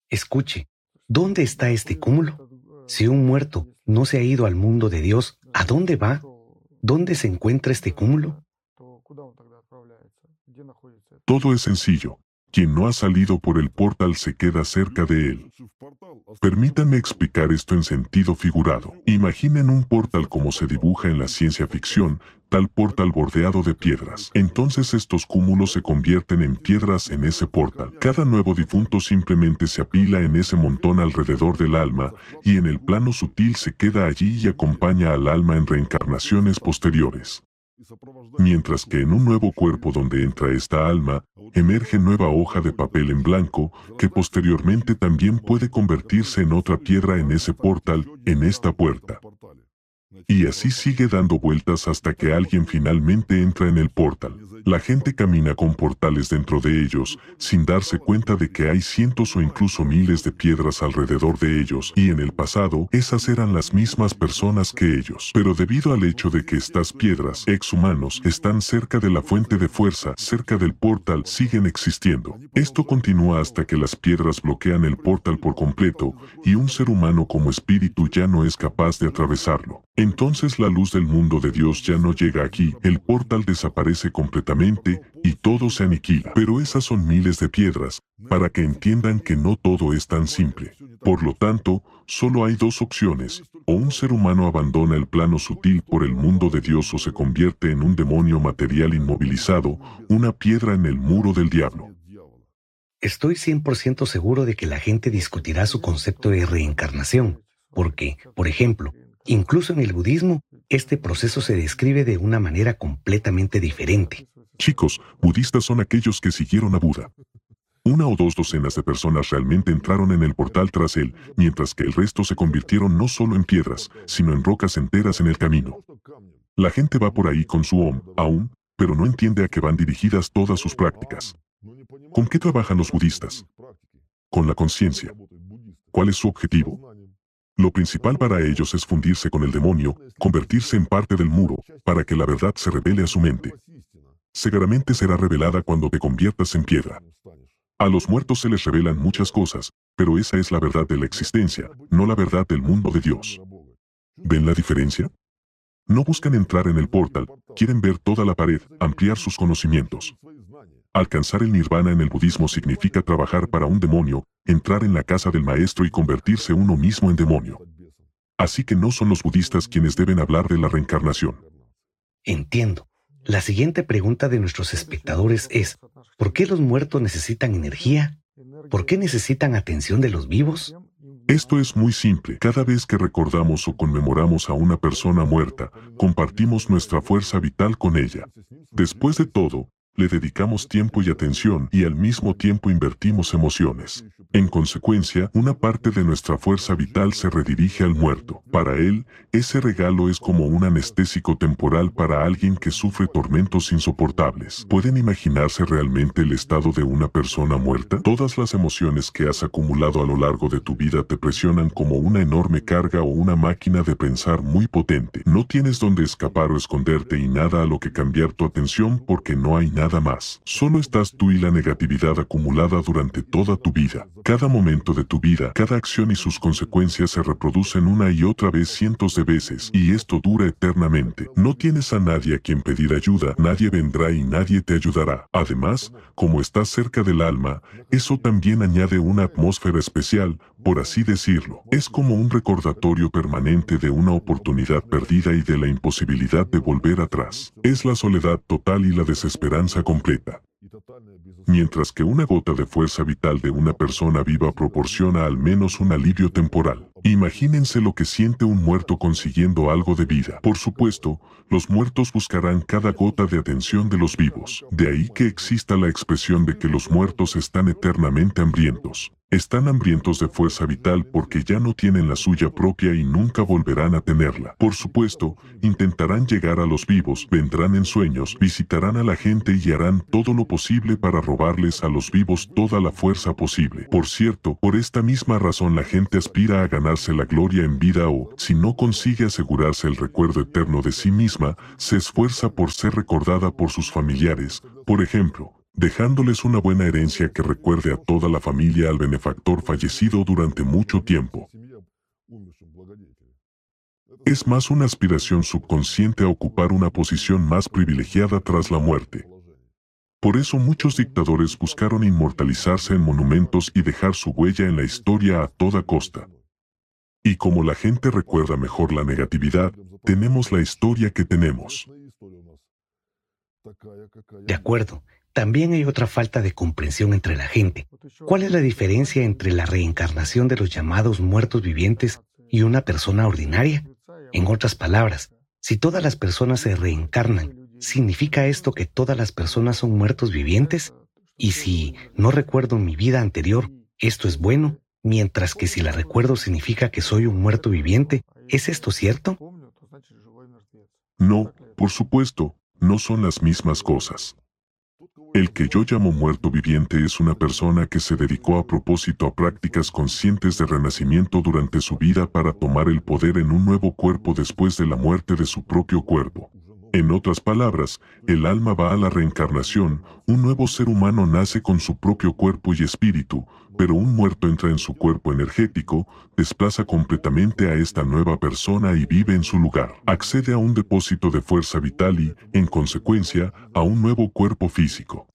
Escuche, ¿dónde está este cúmulo? Si un muerto no se ha ido al mundo de Dios, ¿a dónde va? ¿Dónde se encuentra este cúmulo? Todo es sencillo. Quien no ha salido por el portal se queda cerca de él. Permítanme explicar esto en sentido figurado. Imaginen un portal como se dibuja en la ciencia ficción, tal portal bordeado de piedras. Entonces estos cúmulos se convierten en piedras en ese portal. Cada nuevo difunto simplemente se apila en ese montón alrededor del alma, y en el plano sutil se queda allí y acompaña al alma en reencarnaciones posteriores. Mientras que en un nuevo cuerpo donde entra esta alma, emerge nueva hoja de papel en blanco, que posteriormente también puede convertirse en otra piedra en ese portal, en esta puerta. Y así sigue dando vueltas hasta que alguien finalmente entra en el portal. La gente camina con portales dentro de ellos, sin darse cuenta de que hay cientos o incluso miles de piedras alrededor de ellos, y en el pasado, esas eran las mismas personas que ellos. Pero debido al hecho de que estas piedras, exhumanos, están cerca de la fuente de fuerza, cerca del portal, siguen existiendo. Esto continúa hasta que las piedras bloquean el portal por completo, y un ser humano como espíritu ya no es capaz de atravesarlo. Entonces la luz del mundo de Dios ya no llega aquí, el portal desaparece completamente y todo se aniquila. Pero esas son miles de piedras, para que entiendan que no todo es tan simple. Por lo tanto, solo hay dos opciones, o un ser humano abandona el plano sutil por el mundo de Dios o se convierte en un demonio material inmovilizado, una piedra en el muro del diablo. Estoy 100% seguro de que la gente discutirá su concepto de reencarnación, porque, por ejemplo, Incluso en el budismo, este proceso se describe de una manera completamente diferente. Chicos, budistas son aquellos que siguieron a Buda. Una o dos docenas de personas realmente entraron en el portal tras él, mientras que el resto se convirtieron no solo en piedras, sino en rocas enteras en el camino. La gente va por ahí con su OM, aún, pero no entiende a qué van dirigidas todas sus prácticas. ¿Con qué trabajan los budistas? Con la conciencia. ¿Cuál es su objetivo? Lo principal para ellos es fundirse con el demonio, convertirse en parte del muro, para que la verdad se revele a su mente. Seguramente será revelada cuando te conviertas en piedra. A los muertos se les revelan muchas cosas, pero esa es la verdad de la existencia, no la verdad del mundo de Dios. ¿Ven la diferencia? No buscan entrar en el portal, quieren ver toda la pared, ampliar sus conocimientos. Alcanzar el nirvana en el budismo significa trabajar para un demonio, entrar en la casa del maestro y convertirse uno mismo en demonio. Así que no son los budistas quienes deben hablar de la reencarnación. Entiendo. La siguiente pregunta de nuestros espectadores es, ¿por qué los muertos necesitan energía? ¿Por qué necesitan atención de los vivos? Esto es muy simple. Cada vez que recordamos o conmemoramos a una persona muerta, compartimos nuestra fuerza vital con ella. Después de todo, le dedicamos tiempo y atención y al mismo tiempo invertimos emociones. En consecuencia, una parte de nuestra fuerza vital se redirige al muerto. Para él, ese regalo es como un anestésico temporal para alguien que sufre tormentos insoportables. ¿Pueden imaginarse realmente el estado de una persona muerta? Todas las emociones que has acumulado a lo largo de tu vida te presionan como una enorme carga o una máquina de pensar muy potente. No tienes donde escapar o esconderte y nada a lo que cambiar tu atención porque no hay nada más. Solo estás tú y la negatividad acumulada durante toda tu vida. Cada momento de tu vida, cada acción y sus consecuencias se reproducen una y otra vez cientos de veces, y esto dura eternamente. No tienes a nadie a quien pedir ayuda, nadie vendrá y nadie te ayudará. Además, como estás cerca del alma, eso también añade una atmósfera especial, por así decirlo. Es como un recordatorio permanente de una oportunidad perdida y de la imposibilidad de volver atrás. Es la soledad total y la desesperanza completa. Mientras que una gota de fuerza vital de una persona viva proporciona al menos un alivio temporal. Imagínense lo que siente un muerto consiguiendo algo de vida. Por supuesto, los muertos buscarán cada gota de atención de los vivos. De ahí que exista la expresión de que los muertos están eternamente hambrientos. Están hambrientos de fuerza vital porque ya no tienen la suya propia y nunca volverán a tenerla. Por supuesto, intentarán llegar a los vivos, vendrán en sueños, visitarán a la gente y harán todo lo posible para robarles a los vivos toda la fuerza posible. Por cierto, por esta misma razón la gente aspira a ganarse la gloria en vida o, si no consigue asegurarse el recuerdo eterno de sí misma, se esfuerza por ser recordada por sus familiares. Por ejemplo, dejándoles una buena herencia que recuerde a toda la familia al benefactor fallecido durante mucho tiempo. Es más una aspiración subconsciente a ocupar una posición más privilegiada tras la muerte. Por eso muchos dictadores buscaron inmortalizarse en monumentos y dejar su huella en la historia a toda costa. Y como la gente recuerda mejor la negatividad, tenemos la historia que tenemos. De acuerdo, también hay otra falta de comprensión entre la gente. ¿Cuál es la diferencia entre la reencarnación de los llamados muertos vivientes y una persona ordinaria? En otras palabras, si todas las personas se reencarnan, ¿Significa esto que todas las personas son muertos vivientes? Y si no recuerdo mi vida anterior, esto es bueno, mientras que si la recuerdo significa que soy un muerto viviente, ¿es esto cierto? No, por supuesto, no son las mismas cosas. El que yo llamo muerto viviente es una persona que se dedicó a propósito a prácticas conscientes de renacimiento durante su vida para tomar el poder en un nuevo cuerpo después de la muerte de su propio cuerpo. En otras palabras, el alma va a la reencarnación, un nuevo ser humano nace con su propio cuerpo y espíritu, pero un muerto entra en su cuerpo energético, desplaza completamente a esta nueva persona y vive en su lugar. Accede a un depósito de fuerza vital y, en consecuencia, a un nuevo cuerpo físico.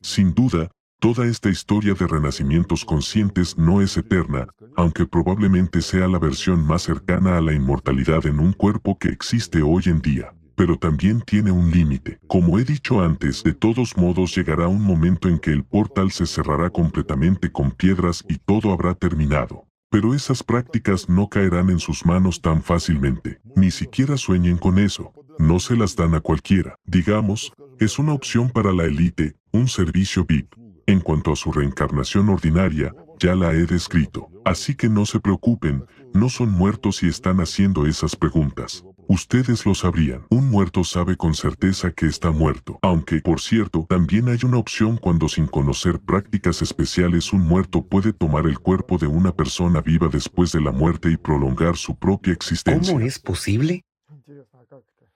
Sin duda, toda esta historia de renacimientos conscientes no es eterna, aunque probablemente sea la versión más cercana a la inmortalidad en un cuerpo que existe hoy en día pero también tiene un límite. Como he dicho antes, de todos modos llegará un momento en que el portal se cerrará completamente con piedras y todo habrá terminado. Pero esas prácticas no caerán en sus manos tan fácilmente. Ni siquiera sueñen con eso. No se las dan a cualquiera. Digamos, es una opción para la élite, un servicio VIP. En cuanto a su reencarnación ordinaria, ya la he descrito. Así que no se preocupen, no son muertos y están haciendo esas preguntas. Ustedes lo sabrían. Un muerto sabe con certeza que está muerto. Aunque, por cierto, también hay una opción cuando sin conocer prácticas especiales un muerto puede tomar el cuerpo de una persona viva después de la muerte y prolongar su propia existencia. ¿Cómo es posible?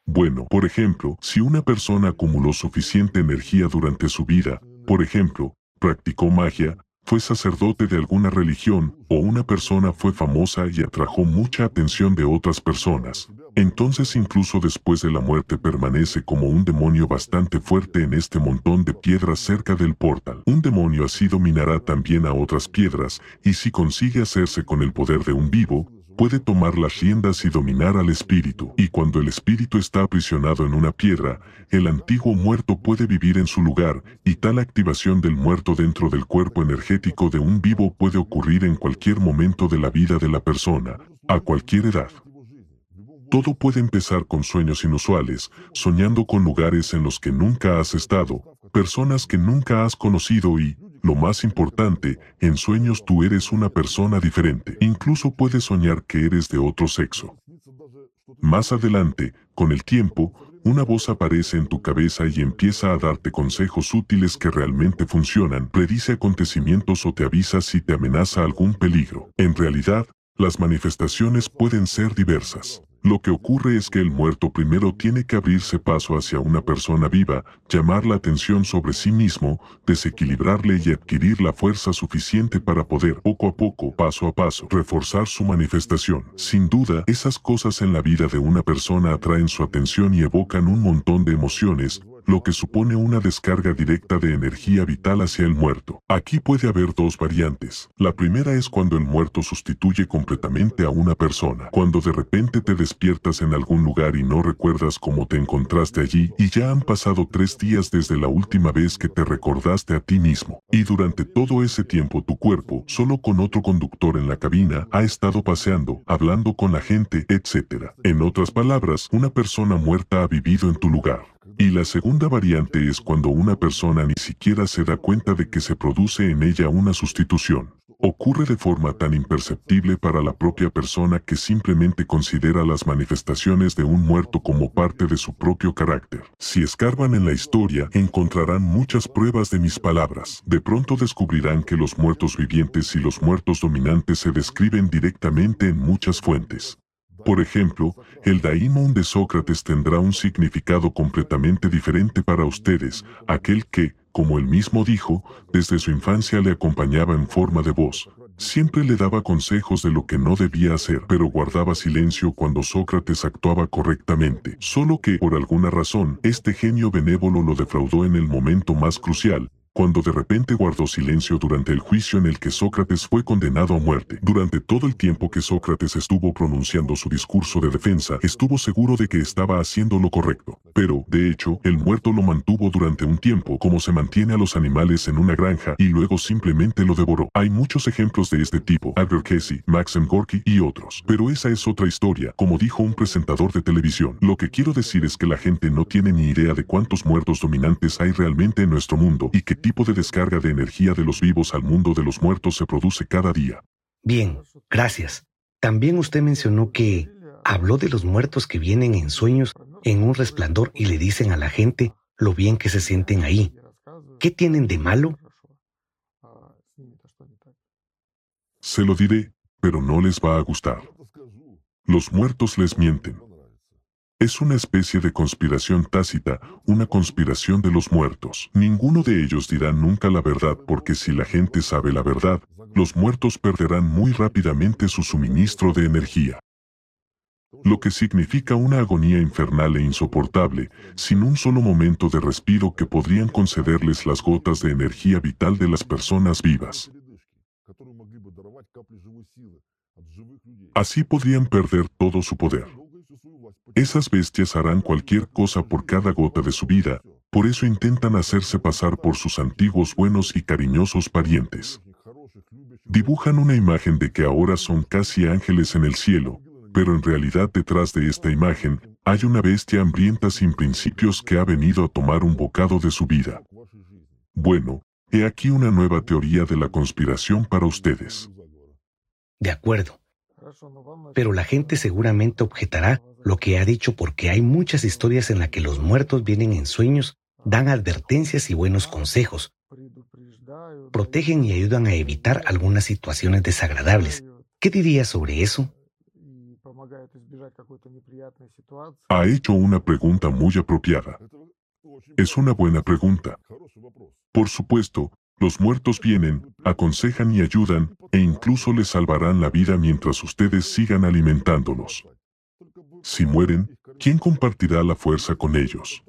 Bueno, por ejemplo, si una persona acumuló suficiente energía durante su vida, por ejemplo, practicó magia, fue sacerdote de alguna religión, o una persona fue famosa y atrajo mucha atención de otras personas, entonces incluso después de la muerte permanece como un demonio bastante fuerte en este montón de piedras cerca del portal. Un demonio así dominará también a otras piedras, y si consigue hacerse con el poder de un vivo, puede tomar las riendas y dominar al espíritu. Y cuando el espíritu está aprisionado en una piedra, el antiguo muerto puede vivir en su lugar, y tal activación del muerto dentro del cuerpo energético de un vivo puede ocurrir en cualquier momento de la vida de la persona, a cualquier edad. Todo puede empezar con sueños inusuales, soñando con lugares en los que nunca has estado, personas que nunca has conocido y, lo más importante, en sueños tú eres una persona diferente. Incluso puedes soñar que eres de otro sexo. Más adelante, con el tiempo, una voz aparece en tu cabeza y empieza a darte consejos útiles que realmente funcionan, predice acontecimientos o te avisa si te amenaza algún peligro. En realidad, las manifestaciones pueden ser diversas. Lo que ocurre es que el muerto primero tiene que abrirse paso hacia una persona viva, llamar la atención sobre sí mismo, desequilibrarle y adquirir la fuerza suficiente para poder, poco a poco, paso a paso, reforzar su manifestación. Sin duda, esas cosas en la vida de una persona atraen su atención y evocan un montón de emociones, lo que supone una descarga directa de energía vital hacia el muerto. Aquí puede haber dos variantes. La primera es cuando el muerto sustituye completamente a una persona. Cuando de repente te despiertas en algún lugar y no recuerdas cómo te encontraste allí y ya han pasado tres días desde la última vez que te recordaste a ti mismo. Y durante todo ese tiempo tu cuerpo, solo con otro conductor en la cabina, ha estado paseando, hablando con la gente, etc. En otras palabras, una persona muerta ha vivido en tu lugar. Y la segunda variante es cuando una persona ni siquiera se da cuenta de que se produce en ella una sustitución. Ocurre de forma tan imperceptible para la propia persona que simplemente considera las manifestaciones de un muerto como parte de su propio carácter. Si escarban en la historia, encontrarán muchas pruebas de mis palabras. De pronto descubrirán que los muertos vivientes y los muertos dominantes se describen directamente en muchas fuentes. Por ejemplo, el daimon de Sócrates tendrá un significado completamente diferente para ustedes, aquel que, como él mismo dijo, desde su infancia le acompañaba en forma de voz. Siempre le daba consejos de lo que no debía hacer, pero guardaba silencio cuando Sócrates actuaba correctamente. Solo que, por alguna razón, este genio benévolo lo defraudó en el momento más crucial, cuando de repente guardó silencio durante el juicio en el que Sócrates fue condenado a muerte. Durante todo el tiempo que Sócrates estuvo pronunciando su discurso de defensa, estuvo seguro de que estaba haciendo lo correcto. Pero, de hecho, el muerto lo mantuvo durante un tiempo como se mantiene a los animales en una granja y luego simplemente lo devoró. Hay muchos ejemplos de este tipo, Albert Casey, Maxim Gorky y otros. Pero esa es otra historia, como dijo un presentador de televisión. Lo que quiero decir es que la gente no tiene ni idea de cuántos muertos dominantes hay realmente en nuestro mundo y qué tipo de descarga de energía de los vivos al mundo de los muertos se produce cada día. Bien, gracias. También usted mencionó que habló de los muertos que vienen en sueños en un resplandor y le dicen a la gente lo bien que se sienten ahí. ¿Qué tienen de malo? Se lo diré, pero no les va a gustar. Los muertos les mienten. Es una especie de conspiración tácita, una conspiración de los muertos. Ninguno de ellos dirá nunca la verdad porque si la gente sabe la verdad, los muertos perderán muy rápidamente su suministro de energía. Lo que significa una agonía infernal e insoportable, sin un solo momento de respiro que podrían concederles las gotas de energía vital de las personas vivas. Así podrían perder todo su poder. Esas bestias harán cualquier cosa por cada gota de su vida, por eso intentan hacerse pasar por sus antiguos buenos y cariñosos parientes. Dibujan una imagen de que ahora son casi ángeles en el cielo, pero en realidad detrás de esta imagen hay una bestia hambrienta sin principios que ha venido a tomar un bocado de su vida. Bueno, he aquí una nueva teoría de la conspiración para ustedes. De acuerdo. Pero la gente seguramente objetará lo que ha dicho porque hay muchas historias en las que los muertos vienen en sueños, dan advertencias y buenos consejos, protegen y ayudan a evitar algunas situaciones desagradables. ¿Qué diría sobre eso? Ha hecho una pregunta muy apropiada. Es una buena pregunta. Por supuesto, los muertos vienen, aconsejan y ayudan, e incluso les salvarán la vida mientras ustedes sigan alimentándolos. Si mueren, ¿quién compartirá la fuerza con ellos?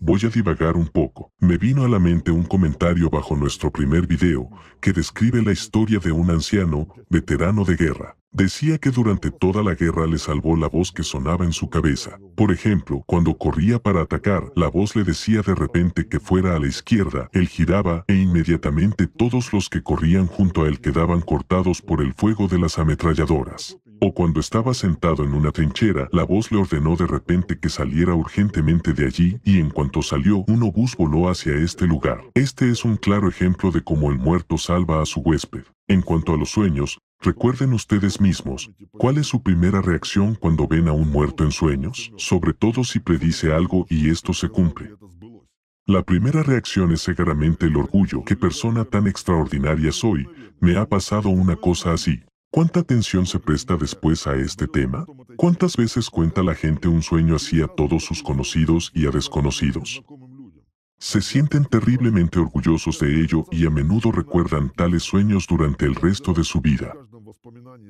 Voy a divagar un poco. Me vino a la mente un comentario bajo nuestro primer video que describe la historia de un anciano, veterano de guerra. Decía que durante toda la guerra le salvó la voz que sonaba en su cabeza. Por ejemplo, cuando corría para atacar, la voz le decía de repente que fuera a la izquierda, él giraba e inmediatamente todos los que corrían junto a él quedaban cortados por el fuego de las ametralladoras. O cuando estaba sentado en una trinchera, la voz le ordenó de repente que saliera urgentemente de allí y en cuanto salió, un obús voló hacia este lugar. Este es un claro ejemplo de cómo el muerto salva a su huésped. En cuanto a los sueños, Recuerden ustedes mismos, ¿cuál es su primera reacción cuando ven a un muerto en sueños? Sobre todo si predice algo y esto se cumple. La primera reacción es seguramente el orgullo. ¿Qué persona tan extraordinaria soy? Me ha pasado una cosa así. ¿Cuánta atención se presta después a este tema? ¿Cuántas veces cuenta la gente un sueño así a todos sus conocidos y a desconocidos? Se sienten terriblemente orgullosos de ello y a menudo recuerdan tales sueños durante el resto de su vida.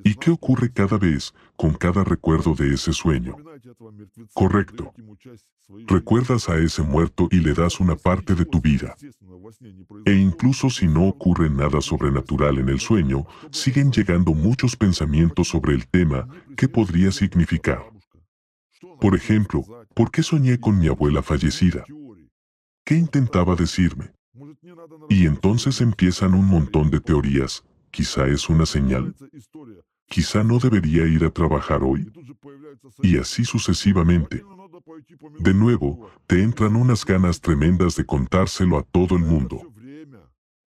¿Y qué ocurre cada vez con cada recuerdo de ese sueño? Correcto. Recuerdas a ese muerto y le das una parte de tu vida. E incluso si no ocurre nada sobrenatural en el sueño, siguen llegando muchos pensamientos sobre el tema que podría significar. Por ejemplo, ¿por qué soñé con mi abuela fallecida? ¿Qué intentaba decirme? Y entonces empiezan un montón de teorías, quizá es una señal. Quizá no debería ir a trabajar hoy. Y así sucesivamente. De nuevo, te entran unas ganas tremendas de contárselo a todo el mundo.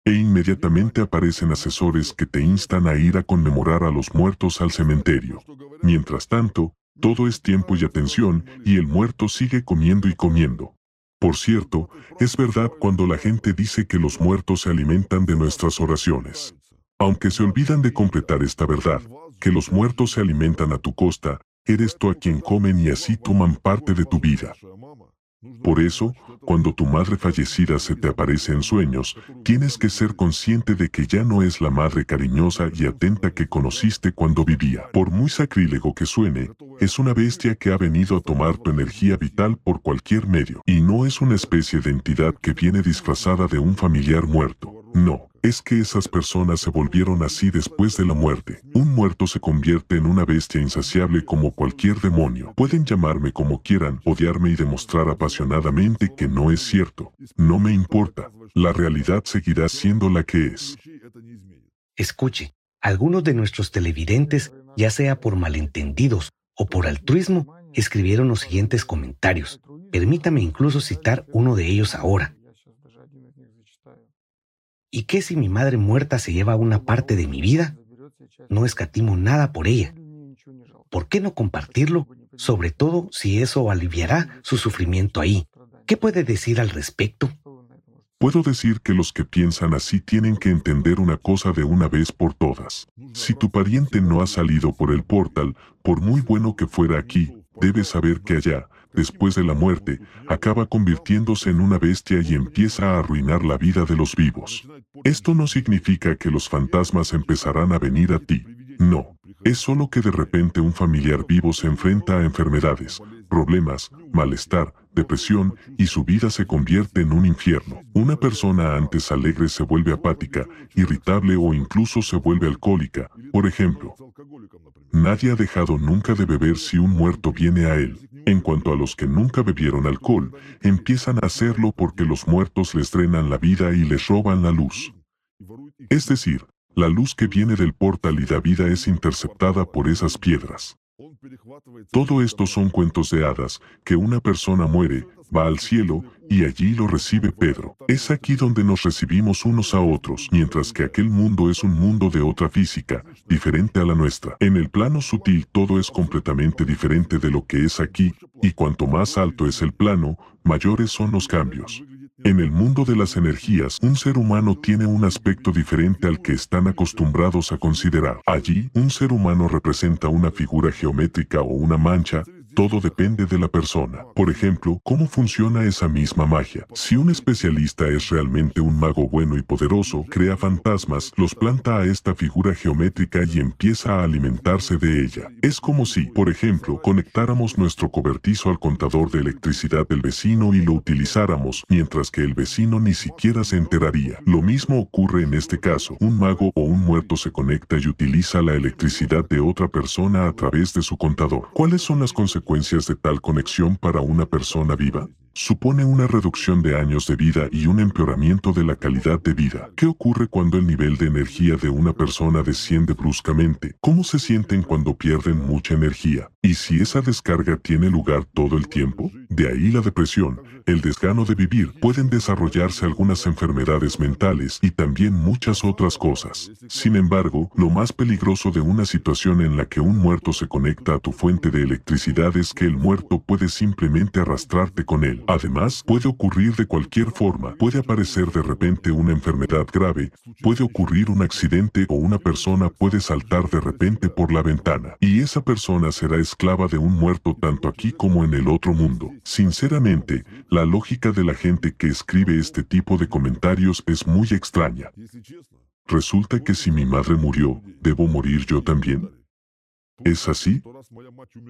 E inmediatamente aparecen asesores que te instan a ir a conmemorar a los muertos al cementerio. Mientras tanto, todo es tiempo y atención y el muerto sigue comiendo y comiendo. Por cierto, es verdad cuando la gente dice que los muertos se alimentan de nuestras oraciones. Aunque se olvidan de completar esta verdad, que los muertos se alimentan a tu costa, eres tú a quien comen y así toman parte de tu vida. Por eso, cuando tu madre fallecida se te aparece en sueños, tienes que ser consciente de que ya no es la madre cariñosa y atenta que conociste cuando vivía. Por muy sacrílego que suene, es una bestia que ha venido a tomar tu energía vital por cualquier medio, y no es una especie de entidad que viene disfrazada de un familiar muerto. No, es que esas personas se volvieron así después de la muerte. Un muerto se convierte en una bestia insaciable como cualquier demonio. Pueden llamarme como quieran, odiarme y demostrar apasionadamente que no es cierto. No me importa. La realidad seguirá siendo la que es. Escuche, algunos de nuestros televidentes, ya sea por malentendidos o por altruismo, escribieron los siguientes comentarios. Permítame incluso citar uno de ellos ahora. ¿Y qué si mi madre muerta se lleva una parte de mi vida? No escatimo nada por ella. ¿Por qué no compartirlo? Sobre todo si eso aliviará su sufrimiento ahí. ¿Qué puede decir al respecto? Puedo decir que los que piensan así tienen que entender una cosa de una vez por todas. Si tu pariente no ha salido por el portal, por muy bueno que fuera aquí, debes saber que allá, después de la muerte, acaba convirtiéndose en una bestia y empieza a arruinar la vida de los vivos. Esto no significa que los fantasmas empezarán a venir a ti. No, es solo que de repente un familiar vivo se enfrenta a enfermedades, problemas, malestar, depresión y su vida se convierte en un infierno. Una persona antes alegre se vuelve apática, irritable o incluso se vuelve alcohólica. Por ejemplo, nadie ha dejado nunca de beber si un muerto viene a él. En cuanto a los que nunca bebieron alcohol, empiezan a hacerlo porque los muertos les drenan la vida y les roban la luz. Es decir, la luz que viene del portal y da vida es interceptada por esas piedras. Todo esto son cuentos de hadas, que una persona muere, va al cielo, y allí lo recibe Pedro. Es aquí donde nos recibimos unos a otros, mientras que aquel mundo es un mundo de otra física, diferente a la nuestra. En el plano sutil todo es completamente diferente de lo que es aquí, y cuanto más alto es el plano, mayores son los cambios. En el mundo de las energías, un ser humano tiene un aspecto diferente al que están acostumbrados a considerar. Allí, un ser humano representa una figura geométrica o una mancha, todo depende de la persona. Por ejemplo, ¿cómo funciona esa misma magia? Si un especialista es realmente un mago bueno y poderoso, crea fantasmas, los planta a esta figura geométrica y empieza a alimentarse de ella. Es como si, por ejemplo, conectáramos nuestro cobertizo al contador de electricidad del vecino y lo utilizáramos, mientras que el vecino ni siquiera se enteraría. Lo mismo ocurre en este caso. Un mago o un muerto se conecta y utiliza la electricidad de otra persona a través de su contador. ¿Cuáles son las consecuencias? Consecuencias de tal conexión para una persona viva? Supone una reducción de años de vida y un empeoramiento de la calidad de vida. ¿Qué ocurre cuando el nivel de energía de una persona desciende bruscamente? ¿Cómo se sienten cuando pierden mucha energía? ¿Y si esa descarga tiene lugar todo el tiempo? De ahí la depresión, el desgano de vivir, pueden desarrollarse algunas enfermedades mentales y también muchas otras cosas. Sin embargo, lo más peligroso de una situación en la que un muerto se conecta a tu fuente de electricidad es que el muerto puede simplemente arrastrarte con él. Además, puede ocurrir de cualquier forma, puede aparecer de repente una enfermedad grave, puede ocurrir un accidente o una persona puede saltar de repente por la ventana, y esa persona será esclava de un muerto tanto aquí como en el otro mundo. Sinceramente, la lógica de la gente que escribe este tipo de comentarios es muy extraña. Resulta que si mi madre murió, ¿debo morir yo también? ¿Es así?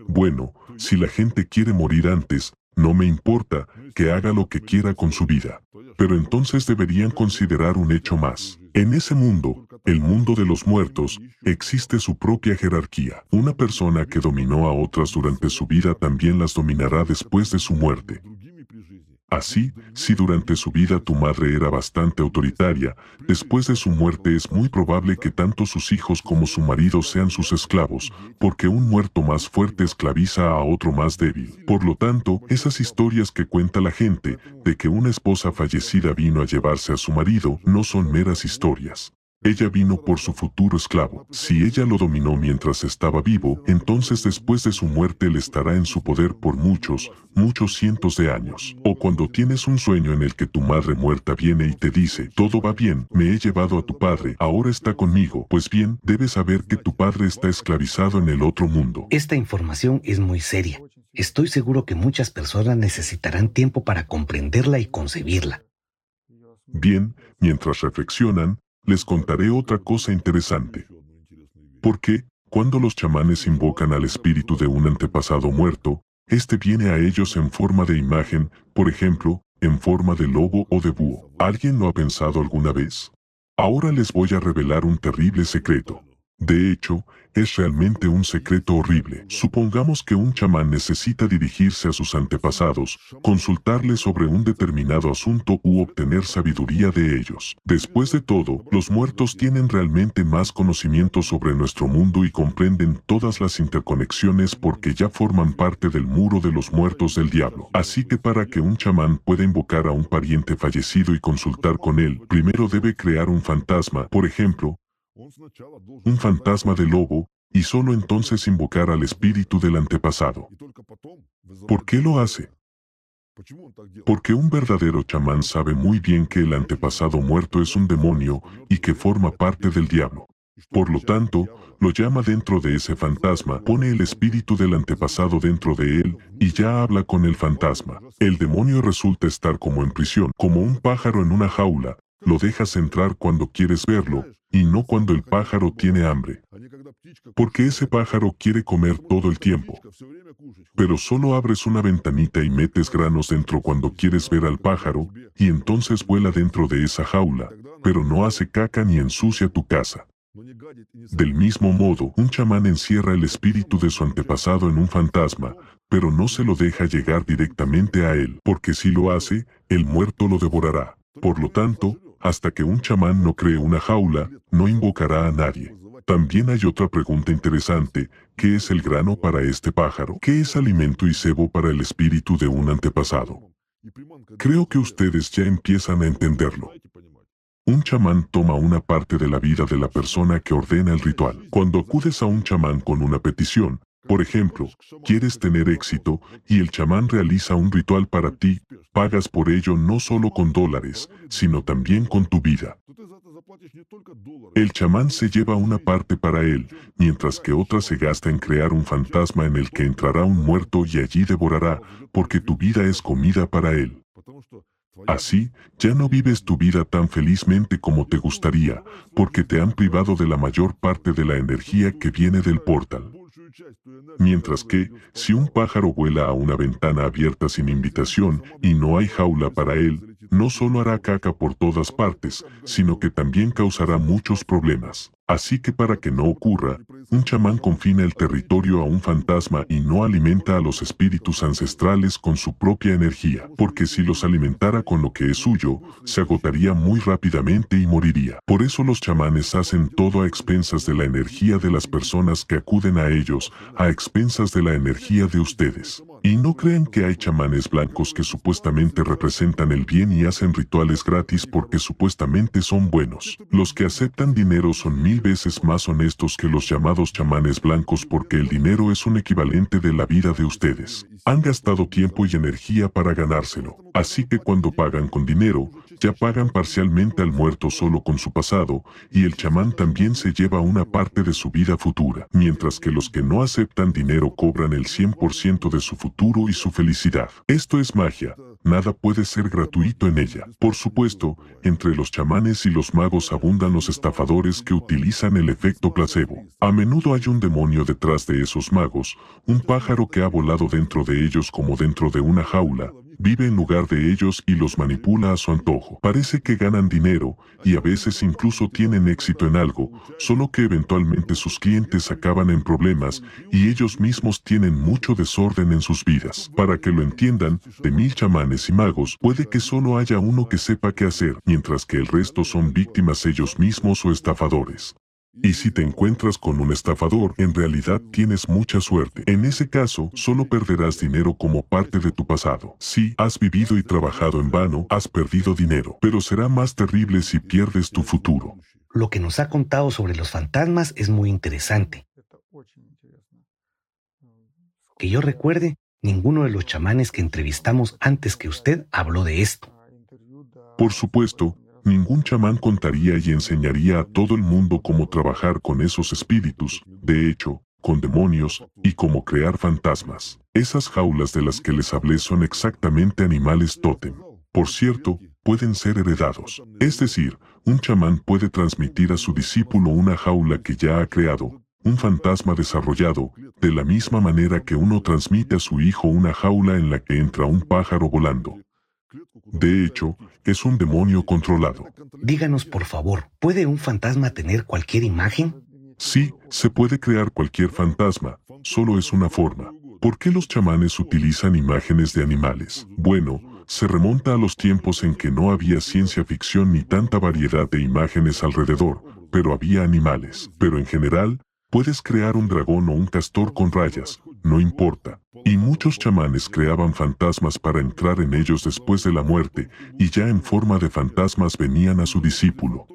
Bueno, si la gente quiere morir antes, no me importa que haga lo que quiera con su vida. Pero entonces deberían considerar un hecho más. En ese mundo, el mundo de los muertos, existe su propia jerarquía. Una persona que dominó a otras durante su vida también las dominará después de su muerte. Así, si durante su vida tu madre era bastante autoritaria, después de su muerte es muy probable que tanto sus hijos como su marido sean sus esclavos, porque un muerto más fuerte esclaviza a otro más débil. Por lo tanto, esas historias que cuenta la gente, de que una esposa fallecida vino a llevarse a su marido, no son meras historias. Ella vino por su futuro esclavo. Si ella lo dominó mientras estaba vivo, entonces después de su muerte él estará en su poder por muchos, muchos cientos de años. O cuando tienes un sueño en el que tu madre muerta viene y te dice, todo va bien, me he llevado a tu padre, ahora está conmigo. Pues bien, debes saber que tu padre está esclavizado en el otro mundo. Esta información es muy seria. Estoy seguro que muchas personas necesitarán tiempo para comprenderla y concebirla. Bien, mientras reflexionan, les contaré otra cosa interesante. ¿Por qué, cuando los chamanes invocan al espíritu de un antepasado muerto, este viene a ellos en forma de imagen, por ejemplo, en forma de lobo o de búho? ¿Alguien lo ha pensado alguna vez? Ahora les voy a revelar un terrible secreto. De hecho, es realmente un secreto horrible. Supongamos que un chamán necesita dirigirse a sus antepasados, consultarles sobre un determinado asunto u obtener sabiduría de ellos. Después de todo, los muertos tienen realmente más conocimiento sobre nuestro mundo y comprenden todas las interconexiones porque ya forman parte del muro de los muertos del diablo. Así que para que un chamán pueda invocar a un pariente fallecido y consultar con él, primero debe crear un fantasma, por ejemplo, un fantasma de lobo, y solo entonces invocar al espíritu del antepasado. ¿Por qué lo hace? Porque un verdadero chamán sabe muy bien que el antepasado muerto es un demonio y que forma parte del diablo. Por lo tanto, lo llama dentro de ese fantasma, pone el espíritu del antepasado dentro de él y ya habla con el fantasma. El demonio resulta estar como en prisión, como un pájaro en una jaula, lo dejas entrar cuando quieres verlo y no cuando el pájaro tiene hambre. Porque ese pájaro quiere comer todo el tiempo. Pero solo abres una ventanita y metes granos dentro cuando quieres ver al pájaro, y entonces vuela dentro de esa jaula, pero no hace caca ni ensucia tu casa. Del mismo modo, un chamán encierra el espíritu de su antepasado en un fantasma, pero no se lo deja llegar directamente a él, porque si lo hace, el muerto lo devorará. Por lo tanto, hasta que un chamán no cree una jaula, no invocará a nadie. También hay otra pregunta interesante, ¿qué es el grano para este pájaro? ¿Qué es alimento y cebo para el espíritu de un antepasado? Creo que ustedes ya empiezan a entenderlo. Un chamán toma una parte de la vida de la persona que ordena el ritual. Cuando acudes a un chamán con una petición, por ejemplo, quieres tener éxito y el chamán realiza un ritual para ti, pagas por ello no solo con dólares, sino también con tu vida. El chamán se lleva una parte para él, mientras que otra se gasta en crear un fantasma en el que entrará un muerto y allí devorará, porque tu vida es comida para él. Así, ya no vives tu vida tan felizmente como te gustaría, porque te han privado de la mayor parte de la energía que viene del portal. Mientras que, si un pájaro vuela a una ventana abierta sin invitación y no hay jaula para él, no solo hará caca por todas partes, sino que también causará muchos problemas. Así que para que no ocurra, un chamán confina el territorio a un fantasma y no alimenta a los espíritus ancestrales con su propia energía, porque si los alimentara con lo que es suyo, se agotaría muy rápidamente y moriría. Por eso los chamanes hacen todo a expensas de la energía de las personas que acuden a ellos, a expensas de la energía de ustedes. Y no crean que hay chamanes blancos que supuestamente representan el bien y hacen rituales gratis porque supuestamente son buenos. Los que aceptan dinero son mil veces más honestos que los llamados chamanes blancos porque el dinero es un equivalente de la vida de ustedes. Han gastado tiempo y energía para ganárselo. Así que cuando pagan con dinero, ya pagan parcialmente al muerto solo con su pasado, y el chamán también se lleva una parte de su vida futura, mientras que los que no aceptan dinero cobran el 100% de su futuro y su felicidad. Esto es magia, nada puede ser gratuito en ella. Por supuesto, entre los chamanes y los magos abundan los estafadores que utilizan el efecto placebo. A menudo hay un demonio detrás de esos magos, un pájaro que ha volado dentro de ellos como dentro de una jaula, vive en lugar de ellos y los manipula a su antojo. Parece que ganan dinero y a veces incluso tienen éxito en algo, solo que eventualmente sus clientes acaban en problemas y ellos mismos tienen mucho desorden en sus vidas. Para que lo entiendan, de mil chamanes y magos, puede que solo haya uno que sepa qué hacer, mientras que el resto son víctimas ellos mismos o estafadores. Y si te encuentras con un estafador, en realidad tienes mucha suerte. En ese caso, solo perderás dinero como parte de tu pasado. Si has vivido y trabajado en vano, has perdido dinero, pero será más terrible si pierdes tu futuro. Lo que nos ha contado sobre los fantasmas es muy interesante. Que yo recuerde, ninguno de los chamanes que entrevistamos antes que usted habló de esto. Por supuesto, ningún chamán contaría y enseñaría a todo el mundo cómo trabajar con esos espíritus. De hecho, con demonios y cómo crear fantasmas. Esas jaulas de las que les hablé son exactamente animales tótem. Por cierto, pueden ser heredados. Es decir, un chamán puede transmitir a su discípulo una jaula que ya ha creado, un fantasma desarrollado, de la misma manera que uno transmite a su hijo una jaula en la que entra un pájaro volando. De hecho, es un demonio controlado. Díganos, por favor, ¿puede un fantasma tener cualquier imagen? Sí, se puede crear cualquier fantasma, solo es una forma. ¿Por qué los chamanes utilizan imágenes de animales? Bueno, se remonta a los tiempos en que no había ciencia ficción ni tanta variedad de imágenes alrededor, pero había animales. Pero en general, puedes crear un dragón o un castor con rayas, no importa. Y muchos chamanes creaban fantasmas para entrar en ellos después de la muerte, y ya en forma de fantasmas venían a su discípulo.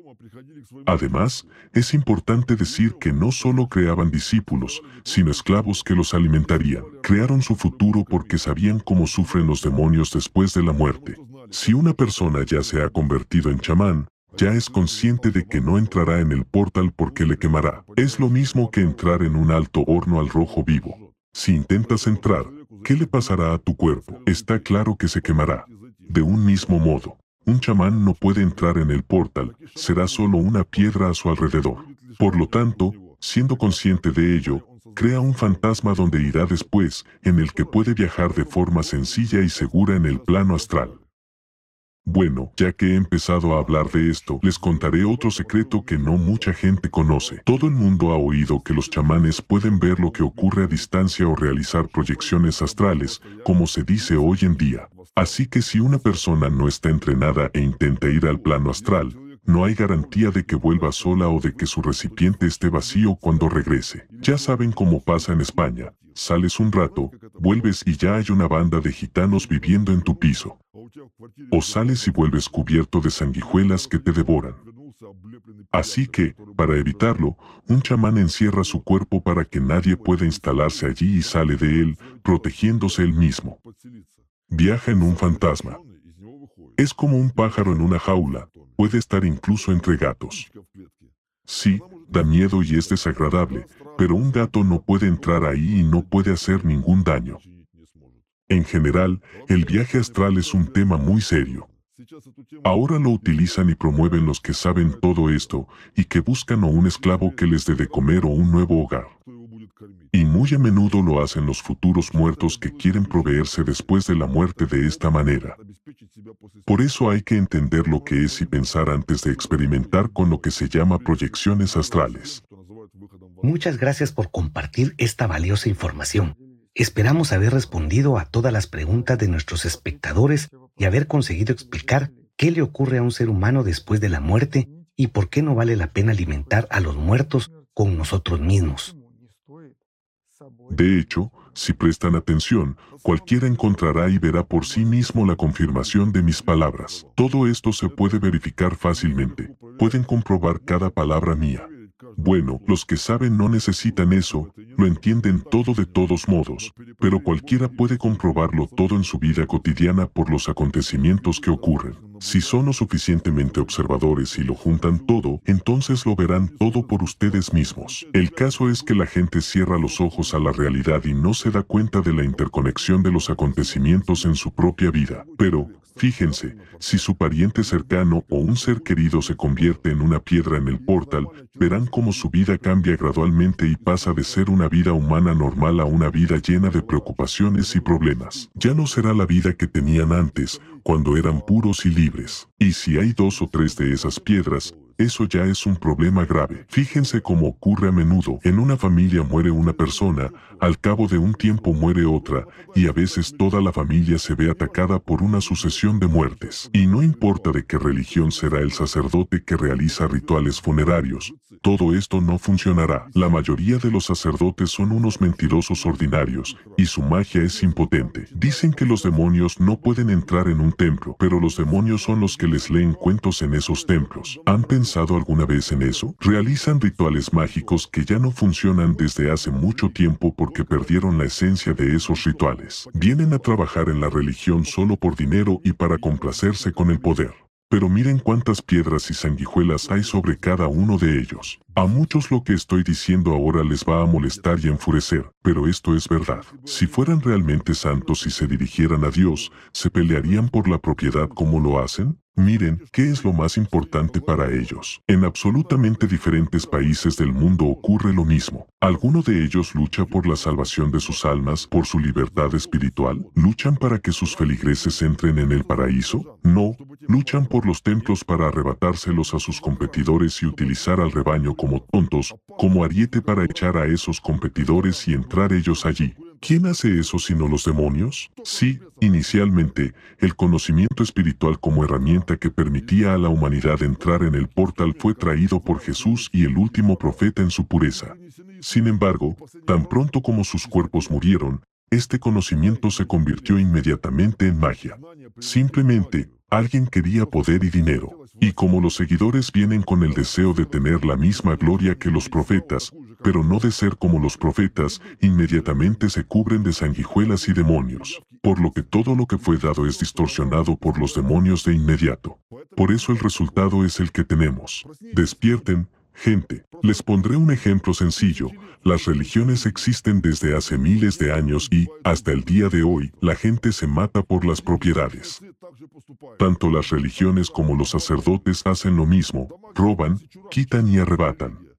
Además, es importante decir que no solo creaban discípulos, sino esclavos que los alimentarían. Crearon su futuro porque sabían cómo sufren los demonios después de la muerte. Si una persona ya se ha convertido en chamán, ya es consciente de que no entrará en el portal porque le quemará. Es lo mismo que entrar en un alto horno al rojo vivo. Si intentas entrar, ¿qué le pasará a tu cuerpo? Está claro que se quemará. De un mismo modo, un chamán no puede entrar en el portal, será solo una piedra a su alrededor. Por lo tanto, siendo consciente de ello, crea un fantasma donde irá después, en el que puede viajar de forma sencilla y segura en el plano astral. Bueno, ya que he empezado a hablar de esto, les contaré otro secreto que no mucha gente conoce. Todo el mundo ha oído que los chamanes pueden ver lo que ocurre a distancia o realizar proyecciones astrales, como se dice hoy en día. Así que si una persona no está entrenada e intenta ir al plano astral, no hay garantía de que vuelva sola o de que su recipiente esté vacío cuando regrese. Ya saben cómo pasa en España. Sales un rato, vuelves y ya hay una banda de gitanos viviendo en tu piso. O sales y vuelves cubierto de sanguijuelas que te devoran. Así que, para evitarlo, un chamán encierra su cuerpo para que nadie pueda instalarse allí y sale de él, protegiéndose él mismo. Viaja en un fantasma. Es como un pájaro en una jaula, puede estar incluso entre gatos. Sí, da miedo y es desagradable, pero un gato no puede entrar ahí y no puede hacer ningún daño. En general, el viaje astral es un tema muy serio. Ahora lo utilizan y promueven los que saben todo esto y que buscan o un esclavo que les dé de comer o un nuevo hogar. Y muy a menudo lo hacen los futuros muertos que quieren proveerse después de la muerte de esta manera. Por eso hay que entender lo que es y pensar antes de experimentar con lo que se llama proyecciones astrales. Muchas gracias por compartir esta valiosa información. Esperamos haber respondido a todas las preguntas de nuestros espectadores y haber conseguido explicar qué le ocurre a un ser humano después de la muerte y por qué no vale la pena alimentar a los muertos con nosotros mismos. De hecho, si prestan atención, cualquiera encontrará y verá por sí mismo la confirmación de mis palabras. Todo esto se puede verificar fácilmente. Pueden comprobar cada palabra mía. Bueno, los que saben no necesitan eso, lo entienden todo de todos modos, pero cualquiera puede comprobarlo todo en su vida cotidiana por los acontecimientos que ocurren. Si son lo suficientemente observadores y lo juntan todo, entonces lo verán todo por ustedes mismos. El caso es que la gente cierra los ojos a la realidad y no se da cuenta de la interconexión de los acontecimientos en su propia vida. Pero, Fíjense, si su pariente cercano o un ser querido se convierte en una piedra en el portal, verán cómo su vida cambia gradualmente y pasa de ser una vida humana normal a una vida llena de preocupaciones y problemas. Ya no será la vida que tenían antes, cuando eran puros y libres. Y si hay dos o tres de esas piedras, eso ya es un problema grave. Fíjense cómo ocurre a menudo. En una familia muere una persona, al cabo de un tiempo muere otra, y a veces toda la familia se ve atacada por una sucesión de muertes. Y no importa de qué religión será el sacerdote que realiza rituales funerarios, todo esto no funcionará. La mayoría de los sacerdotes son unos mentirosos ordinarios, y su magia es impotente. Dicen que los demonios no pueden entrar en un templo, pero los demonios son los que les leen cuentos en esos templos. ¿Han pensado alguna vez en eso? Realizan rituales mágicos que ya no funcionan desde hace mucho tiempo porque perdieron la esencia de esos rituales. Vienen a trabajar en la religión solo por dinero y para complacerse con el poder. Pero miren cuántas piedras y sanguijuelas hay sobre cada uno de ellos. A muchos lo que estoy diciendo ahora les va a molestar y enfurecer, pero esto es verdad. Si fueran realmente santos y se dirigieran a Dios, ¿se pelearían por la propiedad como lo hacen? Miren, ¿qué es lo más importante para ellos? En absolutamente diferentes países del mundo ocurre lo mismo. ¿Alguno de ellos lucha por la salvación de sus almas, por su libertad espiritual? ¿Luchan para que sus feligreses entren en el paraíso? No, luchan por los templos para arrebatárselos a sus competidores y utilizar al rebaño como tontos, como ariete para echar a esos competidores y entrar ellos allí. ¿Quién hace eso sino los demonios? Sí, inicialmente, el conocimiento espiritual como herramienta que permitía a la humanidad entrar en el portal fue traído por Jesús y el último profeta en su pureza. Sin embargo, tan pronto como sus cuerpos murieron, este conocimiento se convirtió inmediatamente en magia. Simplemente, alguien quería poder y dinero. Y como los seguidores vienen con el deseo de tener la misma gloria que los profetas, pero no de ser como los profetas, inmediatamente se cubren de sanguijuelas y demonios, por lo que todo lo que fue dado es distorsionado por los demonios de inmediato. Por eso el resultado es el que tenemos. Despierten, gente. Les pondré un ejemplo sencillo. Las religiones existen desde hace miles de años y, hasta el día de hoy, la gente se mata por las propiedades. Tanto las religiones como los sacerdotes hacen lo mismo, roban, quitan y arrebatan.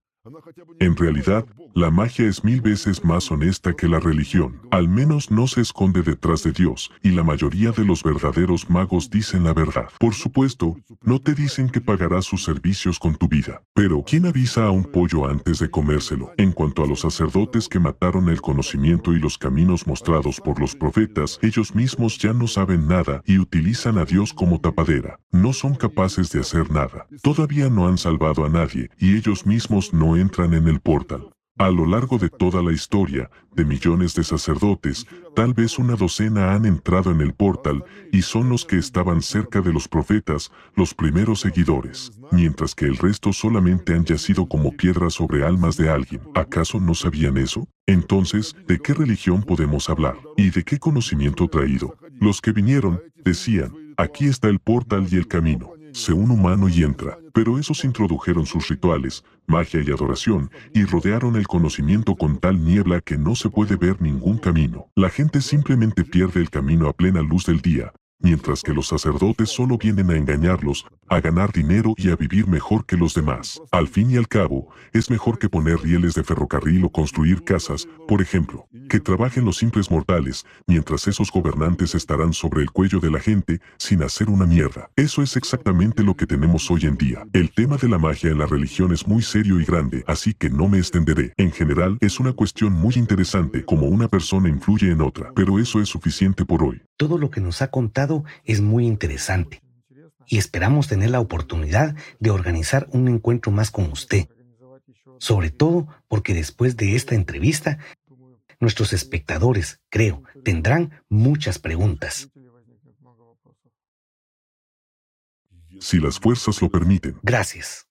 En realidad, la magia es mil veces más honesta que la religión. Al menos no se esconde detrás de Dios, y la mayoría de los verdaderos magos dicen la verdad. Por supuesto, no te dicen que pagarás sus servicios con tu vida. Pero, ¿quién avisa a un pollo antes de comérselo? En cuanto a los sacerdotes que mataron el conocimiento y los caminos mostrados por los profetas, ellos mismos ya no saben nada y utilizan a Dios como tapadera. No son capaces de hacer nada. Todavía no han salvado a nadie, y ellos mismos no entran en el portal. A lo largo de toda la historia, de millones de sacerdotes, tal vez una docena han entrado en el portal y son los que estaban cerca de los profetas, los primeros seguidores, mientras que el resto solamente han yacido como piedras sobre almas de alguien. ¿Acaso no sabían eso? Entonces, ¿de qué religión podemos hablar? ¿Y de qué conocimiento traído? Los que vinieron, decían, aquí está el portal y el camino se un humano y entra, pero esos introdujeron sus rituales, magia y adoración, y rodearon el conocimiento con tal niebla que no se puede ver ningún camino. La gente simplemente pierde el camino a plena luz del día, mientras que los sacerdotes solo vienen a engañarlos, a ganar dinero y a vivir mejor que los demás. Al fin y al cabo, es mejor que poner rieles de ferrocarril o construir casas, por ejemplo, que trabajen los simples mortales, mientras esos gobernantes estarán sobre el cuello de la gente sin hacer una mierda. Eso es exactamente lo que tenemos hoy en día. El tema de la magia en la religión es muy serio y grande, así que no me extenderé. En general, es una cuestión muy interesante cómo una persona influye en otra, pero eso es suficiente por hoy. Todo lo que nos ha contado es muy interesante y esperamos tener la oportunidad de organizar un encuentro más con usted. Sobre todo porque después de esta entrevista, nuestros espectadores, creo, tendrán muchas preguntas. Si las fuerzas lo permiten. Gracias.